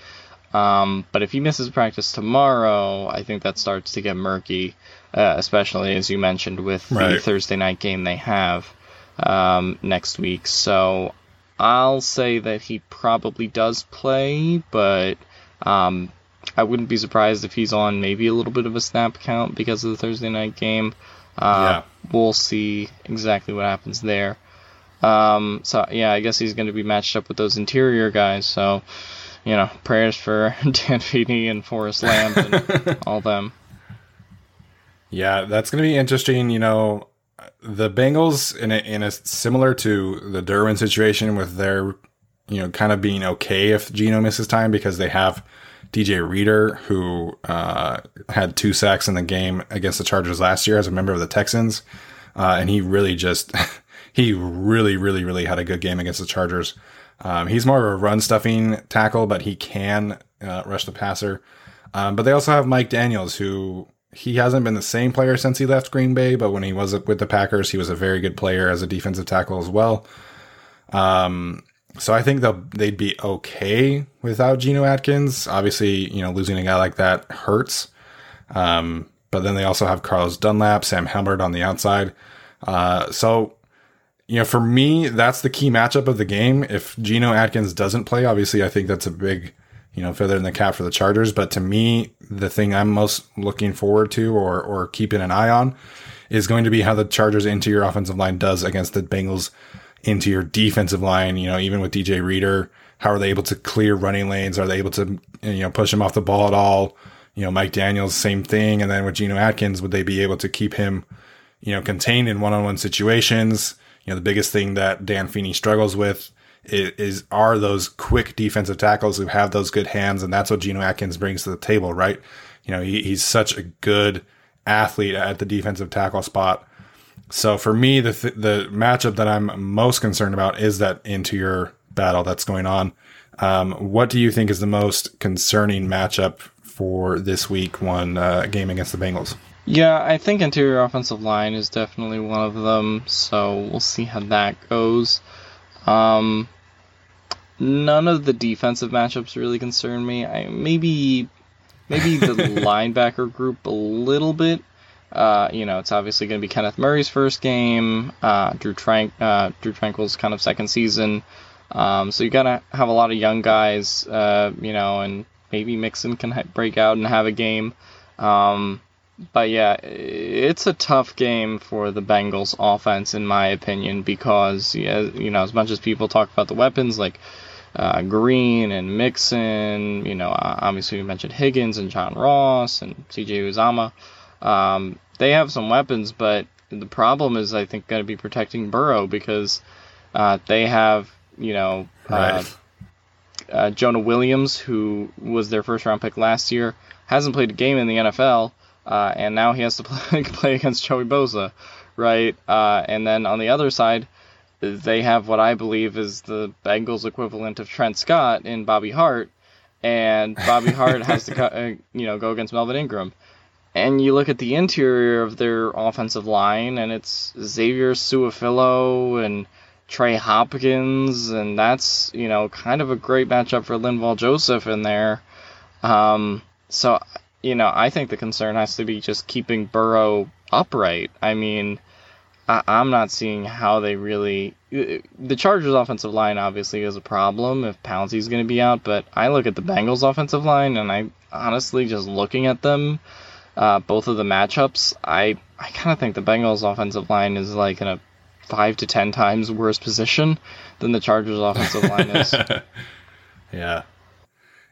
Um, but if he misses practice tomorrow, I think that starts to get murky, uh, especially as you mentioned with right. the Thursday night game they have um, next week. So I'll say that he probably does play, but um, I wouldn't be surprised if he's on maybe a little bit of a snap count because of the Thursday night game. Uh, yeah. We'll see exactly what happens there. Um, so yeah, I guess he's going to be matched up with those interior guys. So, you know, prayers for Dan Feeney and Forrest Lamp and all them. Yeah, that's going to be interesting. You know, the Bengals in a, in a similar to the Derwin situation with their, you know, kind of being okay if Geno misses time because they have DJ Reader, who uh, had two sacks in the game against the Chargers last year as a member of the Texans. Uh, and he really just, he really, really, really had a good game against the Chargers. Um, he's more of a run stuffing tackle, but he can uh, rush the passer. Um, but they also have Mike Daniels, who he hasn't been the same player since he left Green Bay, but when he was with the Packers, he was a very good player as a defensive tackle as well. Um, so I think they'll they'd be okay without Geno Atkins. Obviously, you know, losing a guy like that hurts. Um, but then they also have Carlos Dunlap, Sam Hubbard on the outside. Uh, so, you know, for me, that's the key matchup of the game. If Geno Atkins doesn't play, obviously, I think that's a big, you know, feather in the cap for the Chargers. But to me, the thing I'm most looking forward to or or keeping an eye on is going to be how the Chargers' interior offensive line does against the Bengals into your defensive line, you know, even with DJ Reader, how are they able to clear running lanes? Are they able to, you know, push him off the ball at all? You know, Mike Daniels, same thing. And then with Geno Atkins, would they be able to keep him, you know, contained in one on one situations? You know, the biggest thing that Dan Feeney struggles with is, is are those quick defensive tackles who have those good hands, and that's what Geno Atkins brings to the table, right? You know, he, he's such a good athlete at the defensive tackle spot. So for me, the th- the matchup that I'm most concerned about is that interior battle that's going on. Um, what do you think is the most concerning matchup for this week one uh, game against the Bengals? Yeah, I think interior offensive line is definitely one of them. So we'll see how that goes. Um, none of the defensive matchups really concern me. I maybe maybe the linebacker group a little bit. Uh, you know, it's obviously going to be Kenneth Murray's first game. Uh, Trank, uh, Drue Tranquill's kind of second season. Um, so you got to have a lot of young guys. Uh, you know, and maybe Mixon can ha- break out and have a game. Um, but yeah, it's a tough game for the Bengals offense, in my opinion, because yeah, you know, as much as people talk about the weapons like uh, Green and Mixon, you know, obviously we mentioned Higgins and John Ross and C.J. Uzomah. Um, they have some weapons, but the problem is, I think, going to be protecting Burrow because uh, they have, you know, right. uh, uh, Jonah Williams, who was their first round pick last year, hasn't played a game in the NFL uh, and now he has to play, play against Joey Bosa, right? Uh, and then on the other side, they have what I believe is the Bengals equivalent of Trent Scott in Bobby Hart, and Bobby Hart has to uh, you know go against Melvin Ingram. And you look at the interior of their offensive line, and it's Xavier Su'a-Filo and Trey Hopkins, and that's you know kind of a great matchup for Linval Joseph in there. Um, so you know, I think the concern has to be just keeping Burrow upright. I mean, I, am not seeing how they really. The Chargers' offensive line obviously is a problem if Pouncey's going to be out, but I look at the Bengals' offensive line and I honestly just looking at them, uh, both of the matchups, I I kind of think the Bengals' offensive line is like in a five to ten times worse position than the Chargers' offensive line is. yeah.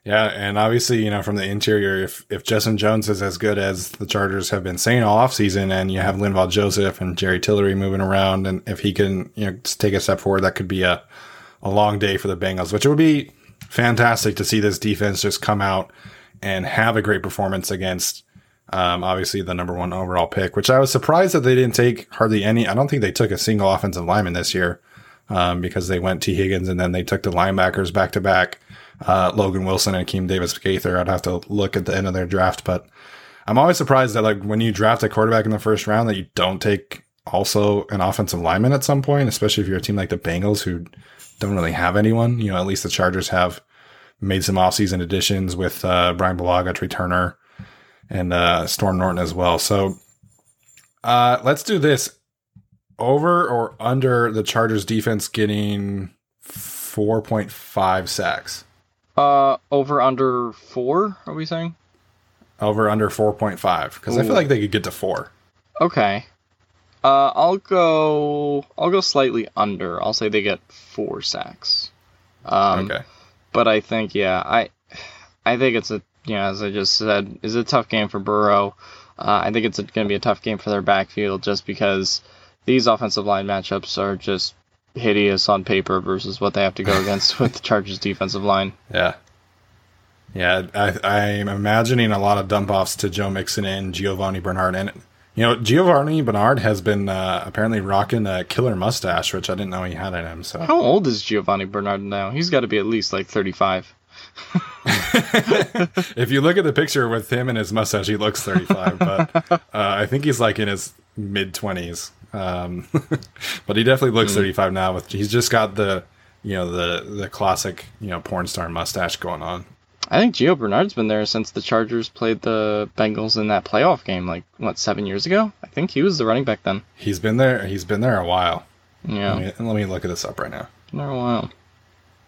Yeah, and obviously, you know, from the interior, if if Justin Jones is as good as the Chargers have been saying all offseason, and you have Linval Joseph and Jerry Tillery moving around, and if he can, you know, take a step forward, that could be a a long day for the Bengals, which it would be fantastic to see this defense just come out and have a great performance against um, obviously the number one overall pick, which I was surprised that they didn't take hardly any. I don't think they took a single offensive lineman this year um, because they went Tee Higgins and then they took the linebackers back to back uh, Logan Wilson and Akeem Davis Gaither. I'd have to look at the end of their draft, but I'm always surprised that like when you draft a quarterback in the first round that you don't take also an offensive lineman at some point, especially if you're a team like the Bengals who don't really have anyone. You know, at least the Chargers have made some offseason additions with uh, Bryan Bulaga, Trai Turner, and uh, Storm Norton as well. So uh, let's do this. Over or under the Chargers defense getting 4.5 sacks? Uh, over under four. Are we saying? Over under four point five because I feel like they could get to four. Okay. Uh, I'll go. I'll go slightly under. I'll say they get four sacks. Um, okay. But I think yeah, I, I think it's a you know as I just said, is a tough game for Burrow. Uh, I think it's going to be a tough game for their backfield just because these offensive line matchups are just hideous on paper versus what they have to go against with the Chargers defensive line. Yeah. Yeah, I, am I'm imagining a lot of dump offs to Joe Mixon and Giovani Bernard. And, you know, Giovani Bernard has been uh, apparently rocking a killer mustache, which I didn't know he had in him. So How old is Giovani Bernard now? He's got to be at least like 35. If you look at the picture with him and his mustache, he looks 35, but uh, I think he's like in his mid 20s. Um, but he definitely looks mm. 35 now. With he's just got the you know the the classic you know porn star mustache going on. I think Gio Bernard's been there since the Chargers played the Bengals in that playoff game, like what seven years ago. I think he was the running back then. He's been there. He's been there a while. Yeah. Let me, let me look at this up right now. Been there a while.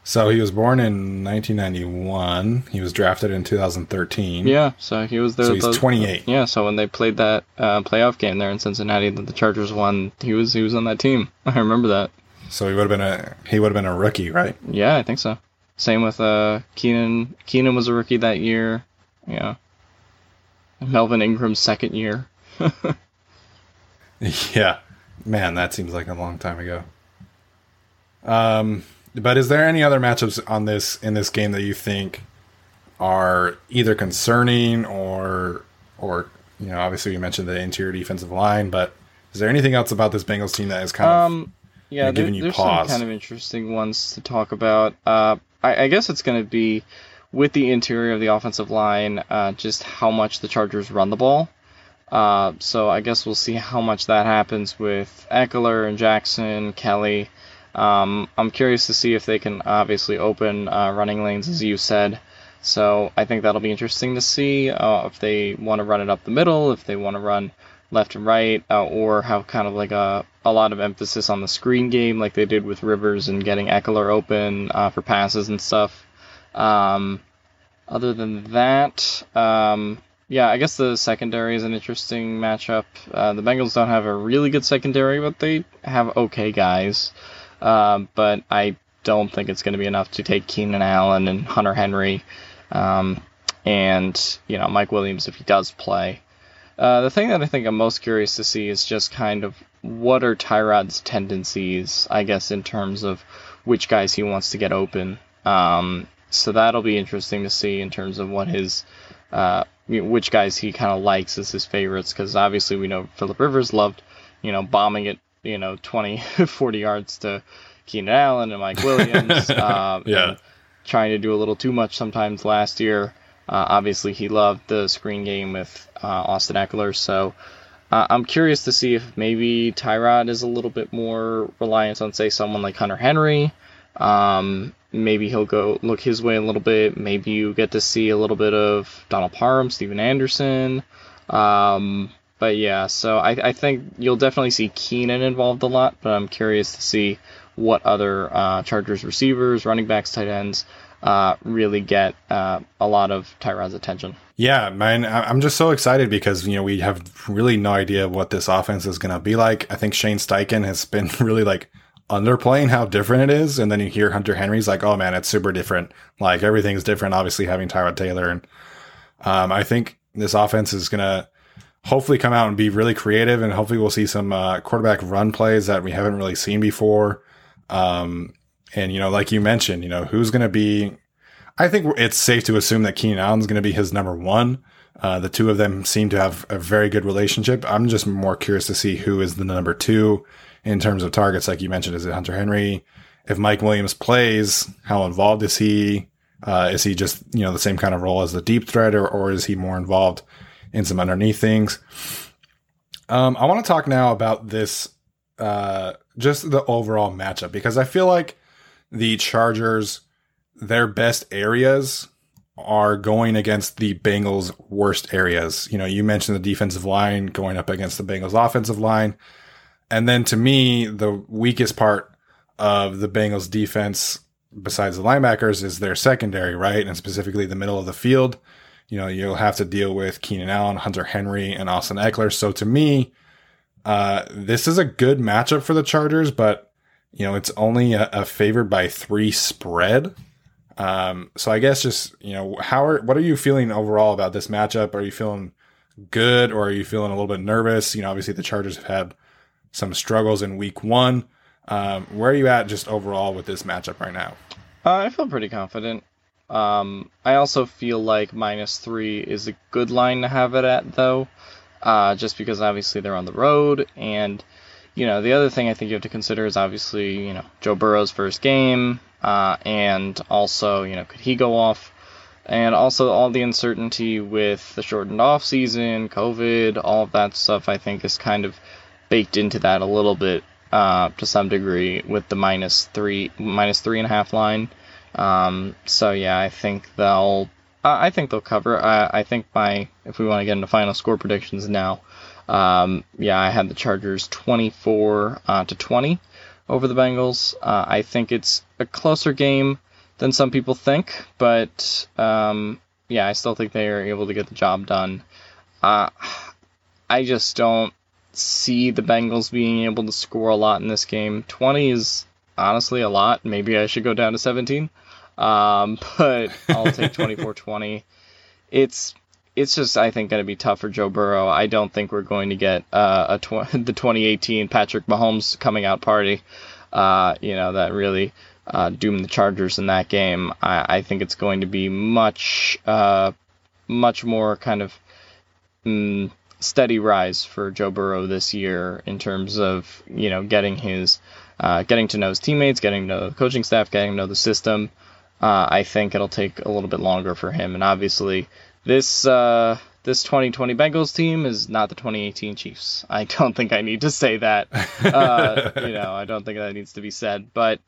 So he was born in 1991. He was drafted in 2013. Yeah, so he was there. So he's the, 28. Yeah, so when they played that uh, playoff game there in Cincinnati that the Chargers won, he was he was on that team. I remember that. So he would have been a he would have been a rookie, right? Yeah, I think so. Same with uh, Keenan. Keenan was a rookie that year. Yeah. Melvin Ingram's second year. yeah, man, that seems like a long time ago. Um, but is there any other matchups on this in this game that you think are either concerning or or you know obviously you mentioned the interior defensive line, but is there anything else about this Bengals team that is kind Um, of yeah, there, giving you there's pause. some kind of interesting ones to talk about. Uh, I, I guess it's going to be with the interior of the offensive line, uh, just how much the Chargers run the ball. Uh, so I guess we'll see how much that happens with Ekeler and Jackson, Kelley. Um, I'm curious to see if they can obviously open uh, running lanes, as you said. So I think that'll be interesting to see uh, if they want to run it up the middle, if they want to run left and right, uh, or have kind of like a, a lot of emphasis on the screen game, like they did with Rivers and getting Ekeler open uh, for passes and stuff. Um, other than that, um, yeah, I guess the secondary is an interesting matchup. Uh, the Bengals don't have a really good secondary, but they have okay guys. Um, but I don't think it's going to be enough to take Keenan Allen and Hunter Henry, um, and you know Mike Williams if he does play. Uh, the thing that I think I'm most curious to see is just kind of what are Tyrod's tendencies, I guess, in terms of which guys he wants to get open. Um, so that'll be interesting to see in terms of what his, uh, which guys he kind of likes as his favorites, because obviously we know Philip Rivers loved, you know, bombing it, you know, 20, 40 yards to Keenan Allen and Mike Williams. uh, Yeah. and trying to do a little too much sometimes last year. Uh, obviously, he loved the screen game with uh, Austin Ekeler, so uh, I'm curious to see if maybe Tyrod is a little bit more reliant on, say, someone like Hunter Henry. Um, maybe he'll go look his way a little bit. Maybe you get to see a little bit of Donald Parham, Stephen Anderson. Um, but yeah, so I, I think you'll definitely see Keenan involved a lot, but I'm curious to see what other uh, Chargers receivers, running backs, tight ends uh, really get uh, a lot of Tyrod's attention. Yeah, man, I'm just so excited because you know we have really no idea what this offense is going to be like. I think Shane Steichen has been really like underplaying how different it is, and then you hear Hunter Henry's like, "Oh man, it's super different. Like everything's different." Obviously, having Tyrod Taylor, and um, I think this offense is going to hopefully come out and be really creative, and hopefully we'll see some uh, quarterback run plays that we haven't really seen before. Um, and you know, like you mentioned, you know, who's going to be I think it's safe to assume that Keenan Allen's going to be his number one. Uh, the two of them seem to have a very good relationship. I'm just more curious to see who is the number two in terms of targets. Like you mentioned, is it Hunter Henry? If Mike Williams plays, how involved is he? Uh, is he just, you know, the same kind of role as the deep threat or, or is he more involved in some underneath things? Um, I want to talk now about this, uh, just the overall matchup because I feel like the Chargers, their best areas are going against the Bengals' worst areas. You know, you mentioned the defensive line going up against the Bengals' offensive line. And then to me, the weakest part of the Bengals' defense, besides the linebackers, is their secondary, right? And specifically the middle of the field. You know, you'll have to deal with Keenan Allen, Hunter Henry, and Austin Ekeler. So to me, uh, this is a good matchup for the Chargers, but you know, it's only a, a favored by three spread. Um, so I guess just, you know, how are, what are you feeling overall about this matchup? Are you feeling good or are you feeling a little bit nervous? You know, obviously the Chargers have had some struggles in week one. Um, where are you at just overall with this matchup right now? Uh, I feel pretty confident. Um, I also feel like minus three is a good line to have it at, though, uh, just because obviously they're on the road. And, you know, the other thing I think you have to consider is obviously, you know, Joe Burrow's first game, uh, and also, you know, could he go off? And also all the uncertainty with the shortened off season, COVID, all of that stuff, I think is kind of baked into that a little bit uh, to some degree with the minus three, minus three and a half line. Um, so yeah, I think they'll. I I think they'll cover. I, I think my if we want to get into final score predictions now, um, yeah, I had the Chargers 24 uh, to 20 over the Bengals. Uh, I think it's a closer game than some people think, but um, yeah, I still think they are able to get the job done. Uh, I just don't see the Bengals being able to score a lot in this game. 20 is honestly a lot. Maybe I should go down to 17. Um, but I'll take 24-20. It's it's just I think going to be tough for Joe Burrow. I don't think we're going to get uh, a tw- the 2018 Patrick Mahomes coming out party. Uh, you know that really uh, doom the Chargers in that game. I, I think it's going to be much, uh, much more kind of mm, steady rise for Joe Burrow this year in terms of you know getting his, uh, getting to know his teammates, getting to know the coaching staff, getting to know the system. Uh, I think it'll take a little bit longer for him, and obviously this uh, this 2020 Bengals team is not the 2018 Chiefs. I don't think I need to say that. Uh, you know, I don't think that needs to be said. But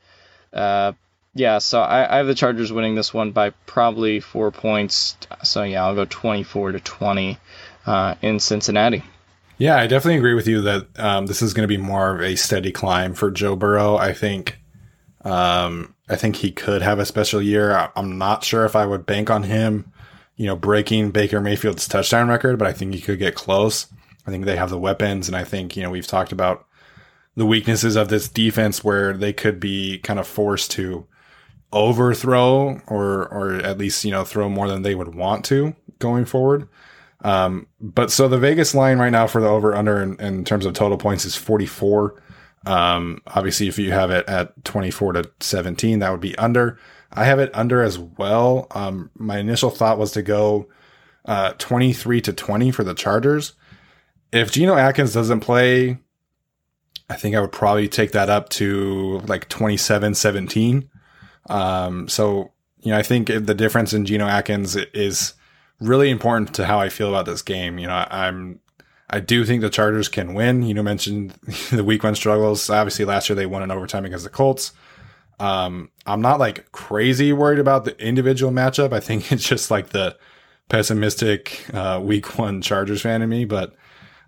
uh, yeah, so I, I, have the Chargers winning this one by probably four points. So yeah, I'll go 24 to 20 uh, in Cincinnati. Yeah, I definitely agree with you that um, this is going to be more of a steady climb for Joe Burrow. I think. Um, I think he could have a special year. I'm not sure if I would bank on him you know, breaking Baker Mayfield's touchdown record, but I think he could get close. I think they have the weapons, and I think, you know, we've talked about the weaknesses of this defense where they could be kind of forced to overthrow or or at least, you know, throw more than they would want to going forward. Um, but so the Vegas line right now for the over under in, in terms of total points is 44. Um, obviously, if you have it at 24 to 17, that would be under. I have it under as well. Um, my initial thought was to go uh, 23 to 20 for the Chargers. If Geno Atkins doesn't play, I think I would probably take that up to like 27 17. Um, so, you know, I think the difference in Geno Atkins is really important to how I feel about this game. You know, I'm, I do think the Chargers can win. You know, mentioned the week one struggles. Obviously, last year they won in overtime against the Colts. Um, I'm not like crazy worried about the individual matchup. I think it's just like the pessimistic uh, week one Chargers fan in me, but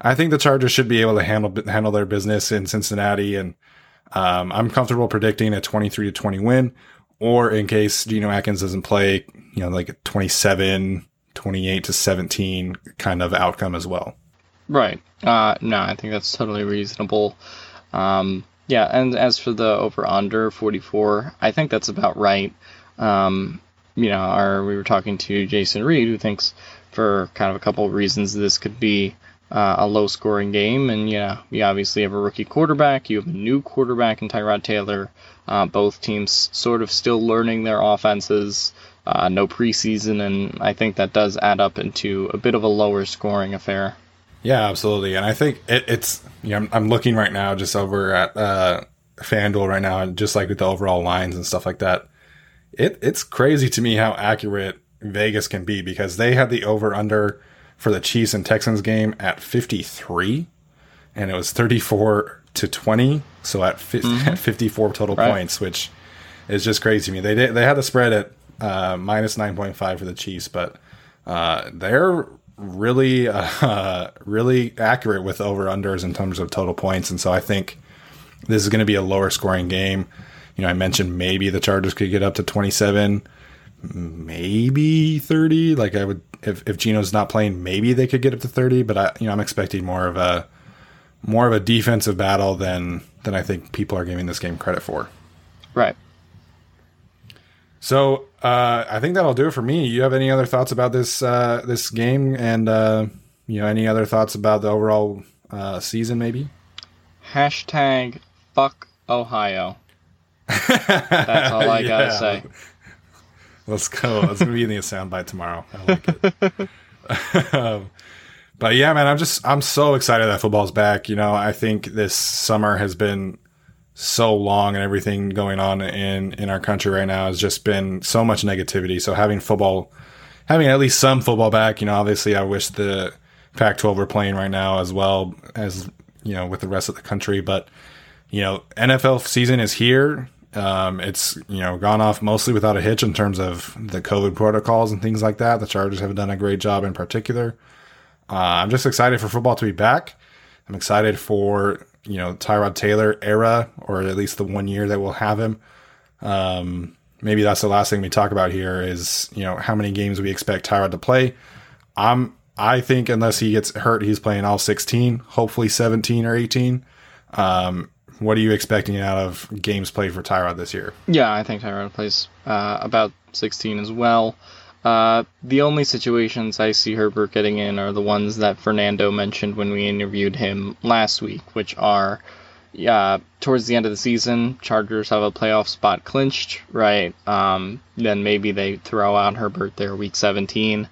I think the Chargers should be able to handle handle their business in Cincinnati, and um, I'm comfortable predicting a 23 to 20 win. Or in case Geno Atkins doesn't play, you know, like a 27, 28 to 17 kind of outcome as well. Right. Uh, no, I think that's totally reasonable. Um, yeah, and as for the over under 44, I think that's about right. Um, you know, our, we were talking to Jason Reed, who thinks for kind of a couple of reasons this could be uh, a low scoring game. And, you know, you obviously have a rookie quarterback, you have a new quarterback in Tyrod Taylor, uh, both teams sort of still learning their offenses. Uh, no preseason, and I think that does add up into a bit of a lower scoring affair. Yeah, absolutely. And I think it, it's, you know, I'm, I'm, looking right now just over at uh, FanDuel right now, and just like with the overall lines and stuff like that. It, it's crazy to me how accurate Vegas can be because they had the over under for the Chiefs and Texans game at 53, and it was 34 to 20. So at, fi- mm-hmm. at 54 total right. points, which is just crazy to me. They did, they had the spread at uh, minus 9.5 for the Chiefs, but uh, they're really, uh, really accurate with over unders in terms of total points. And so I think this is going to be a lower scoring game. You know, I mentioned maybe the Chargers could get up to 27, maybe 30. Like I would, if, if Geno's not playing, maybe they could get up to 30, but I, you know, I'm expecting more of a, more of a defensive battle than, than I think people are giving this game credit for. Right. So uh, I think that'll do it for me. You have any other thoughts about this uh, this game, and uh, you know any other thoughts about the overall uh, season, maybe? Hashtag fuck Ohio. That's all I gotta say. Let's go. It's gonna be in the soundbite tomorrow. I like it. um, but yeah, man, I'm just I'm so excited that football's back. You know, I think this summer has been so long and everything going on in in our country right now has just been so much negativity. So having football, having at least some football back, you know, obviously I wish the Pac-12 were playing right now as well as you know with the rest of the country. But you know, NFL season is here. Um, it's you know gone off mostly without a hitch in terms of the COVID protocols and things like that. The Chargers have done a great job in particular. Uh, I'm just excited for football to be back. I'm excited for you know Tyrod Taylor era, or at least the one year that we'll have him. Um, maybe that's the last thing we talk about here is you know how many games we expect Tyrod to play. I'm I think unless he gets hurt, he's playing all 16, hopefully 17 or 18. Um, what are you expecting out of games played for Tyrod this year? Yeah, I think Tyrod plays uh, about 16 as well. Uh, the only situations I see Herbert getting in are the ones that Fernando mentioned when we interviewed him last week, which are, yeah, towards the end of the season, Chargers have a playoff spot clinched, right? Um, then maybe they throw out Herbert there week 17,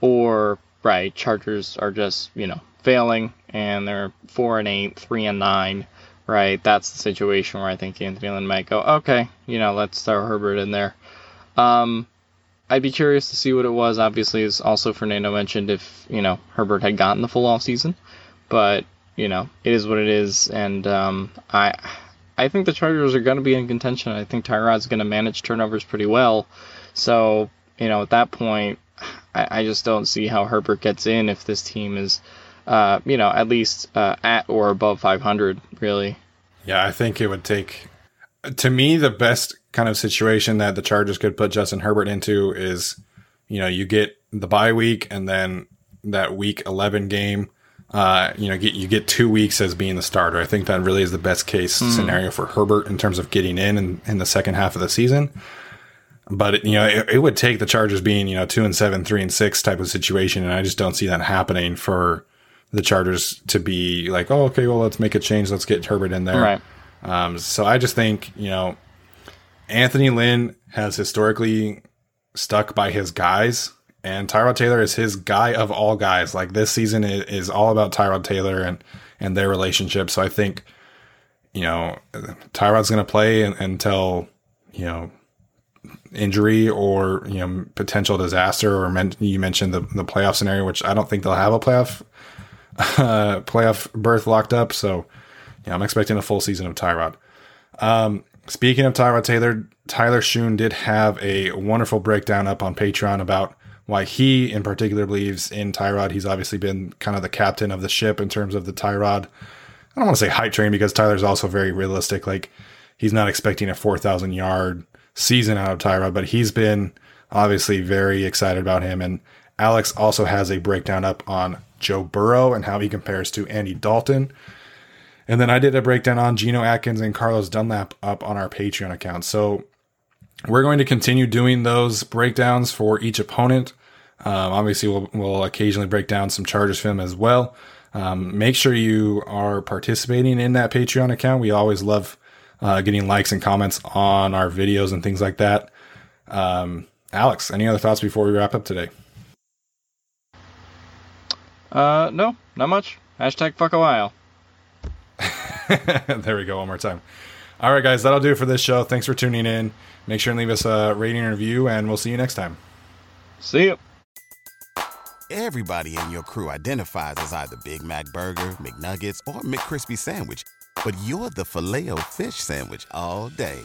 or right, Chargers are just you know failing and they're four and eight, three and nine, right? That's the situation where I think Anthony Lynn might go, okay, you know, let's throw Herbert in there. Um, I'd be curious to see what it was. Obviously, as also Fernando mentioned, if you know Herbert had gotten the full off season, but you know it is what it is, and um, I I think the Chargers are going to be in contention. I think Tyrod's going to manage turnovers pretty well, so you know at that point, I, I just don't see how Herbert gets in if this team is, uh, you know, at least uh, at or above 500, really. Yeah, I think it would take, to me, the best kind of situation that the Chargers could put Justin Herbert into is, you know, you get the bye week and then that week 11 game. Uh, you know, get, you get two weeks as being the starter. I think that really is the best case mm. scenario for Herbert in terms of getting in, in in the second half of the season. But it, you know, it, it, would take the Chargers being you know two and seven, three and six type of situation, and I just don't see that happening for the Chargers to be like, oh, okay, well, let's make a change, let's get Herbert in there. Right. Um, so I just think you know Anthony Lynn has historically stuck by his guys, and Tyrod Taylor is his guy of all guys. Like this season is, all about Tyrod Taylor and and their relationship. So I think you know Tyrod's going to play until you know injury or you know potential disaster or men- you mentioned the the playoff scenario, which I don't think they'll have a playoff uh, playoff berth locked up. So yeah, I'm expecting a full season of Tyrod. Um, Speaking of Tyrod Taylor, Tyler Shoon did have a wonderful breakdown up on Patreon about why he in particular believes in Tyrod. He's obviously been kind of the captain of the ship in terms of the Tyrod. I don't want to say hype train because Tyler's also very realistic. Like he's not expecting a 4,000 yard season out of Tyrod, but he's been obviously very excited about him. And Alex also has a breakdown up on Joe Burrow and how he compares to Andy Dalton. And then I did a breakdown on Geno Atkins and Carlos Dunlap up on our Patreon account. So we're going to continue doing those breakdowns for each opponent. Um, obviously, we'll, we'll, occasionally break down some Chargers film as well. Um, make sure you are participating in that Patreon account. We always love uh, getting likes and comments on our videos and things like that. Um, Alex, any other thoughts before we wrap up today? Uh, no, not much. Hashtag fuck a while. there we go, one more time. All right, guys, that'll do it for this show. Thanks for tuning in. Make sure and leave us a rating and review, and we'll see you next time. See you. Everybody in your crew identifies as either Big Mac Burger, McNuggets, or McCrispy Sandwich, but you're the filet fish Sandwich all day.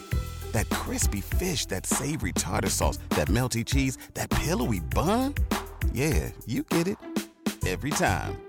That crispy fish, that savory tartar sauce, that melty cheese, that pillowy bun. Yeah, you get it every time.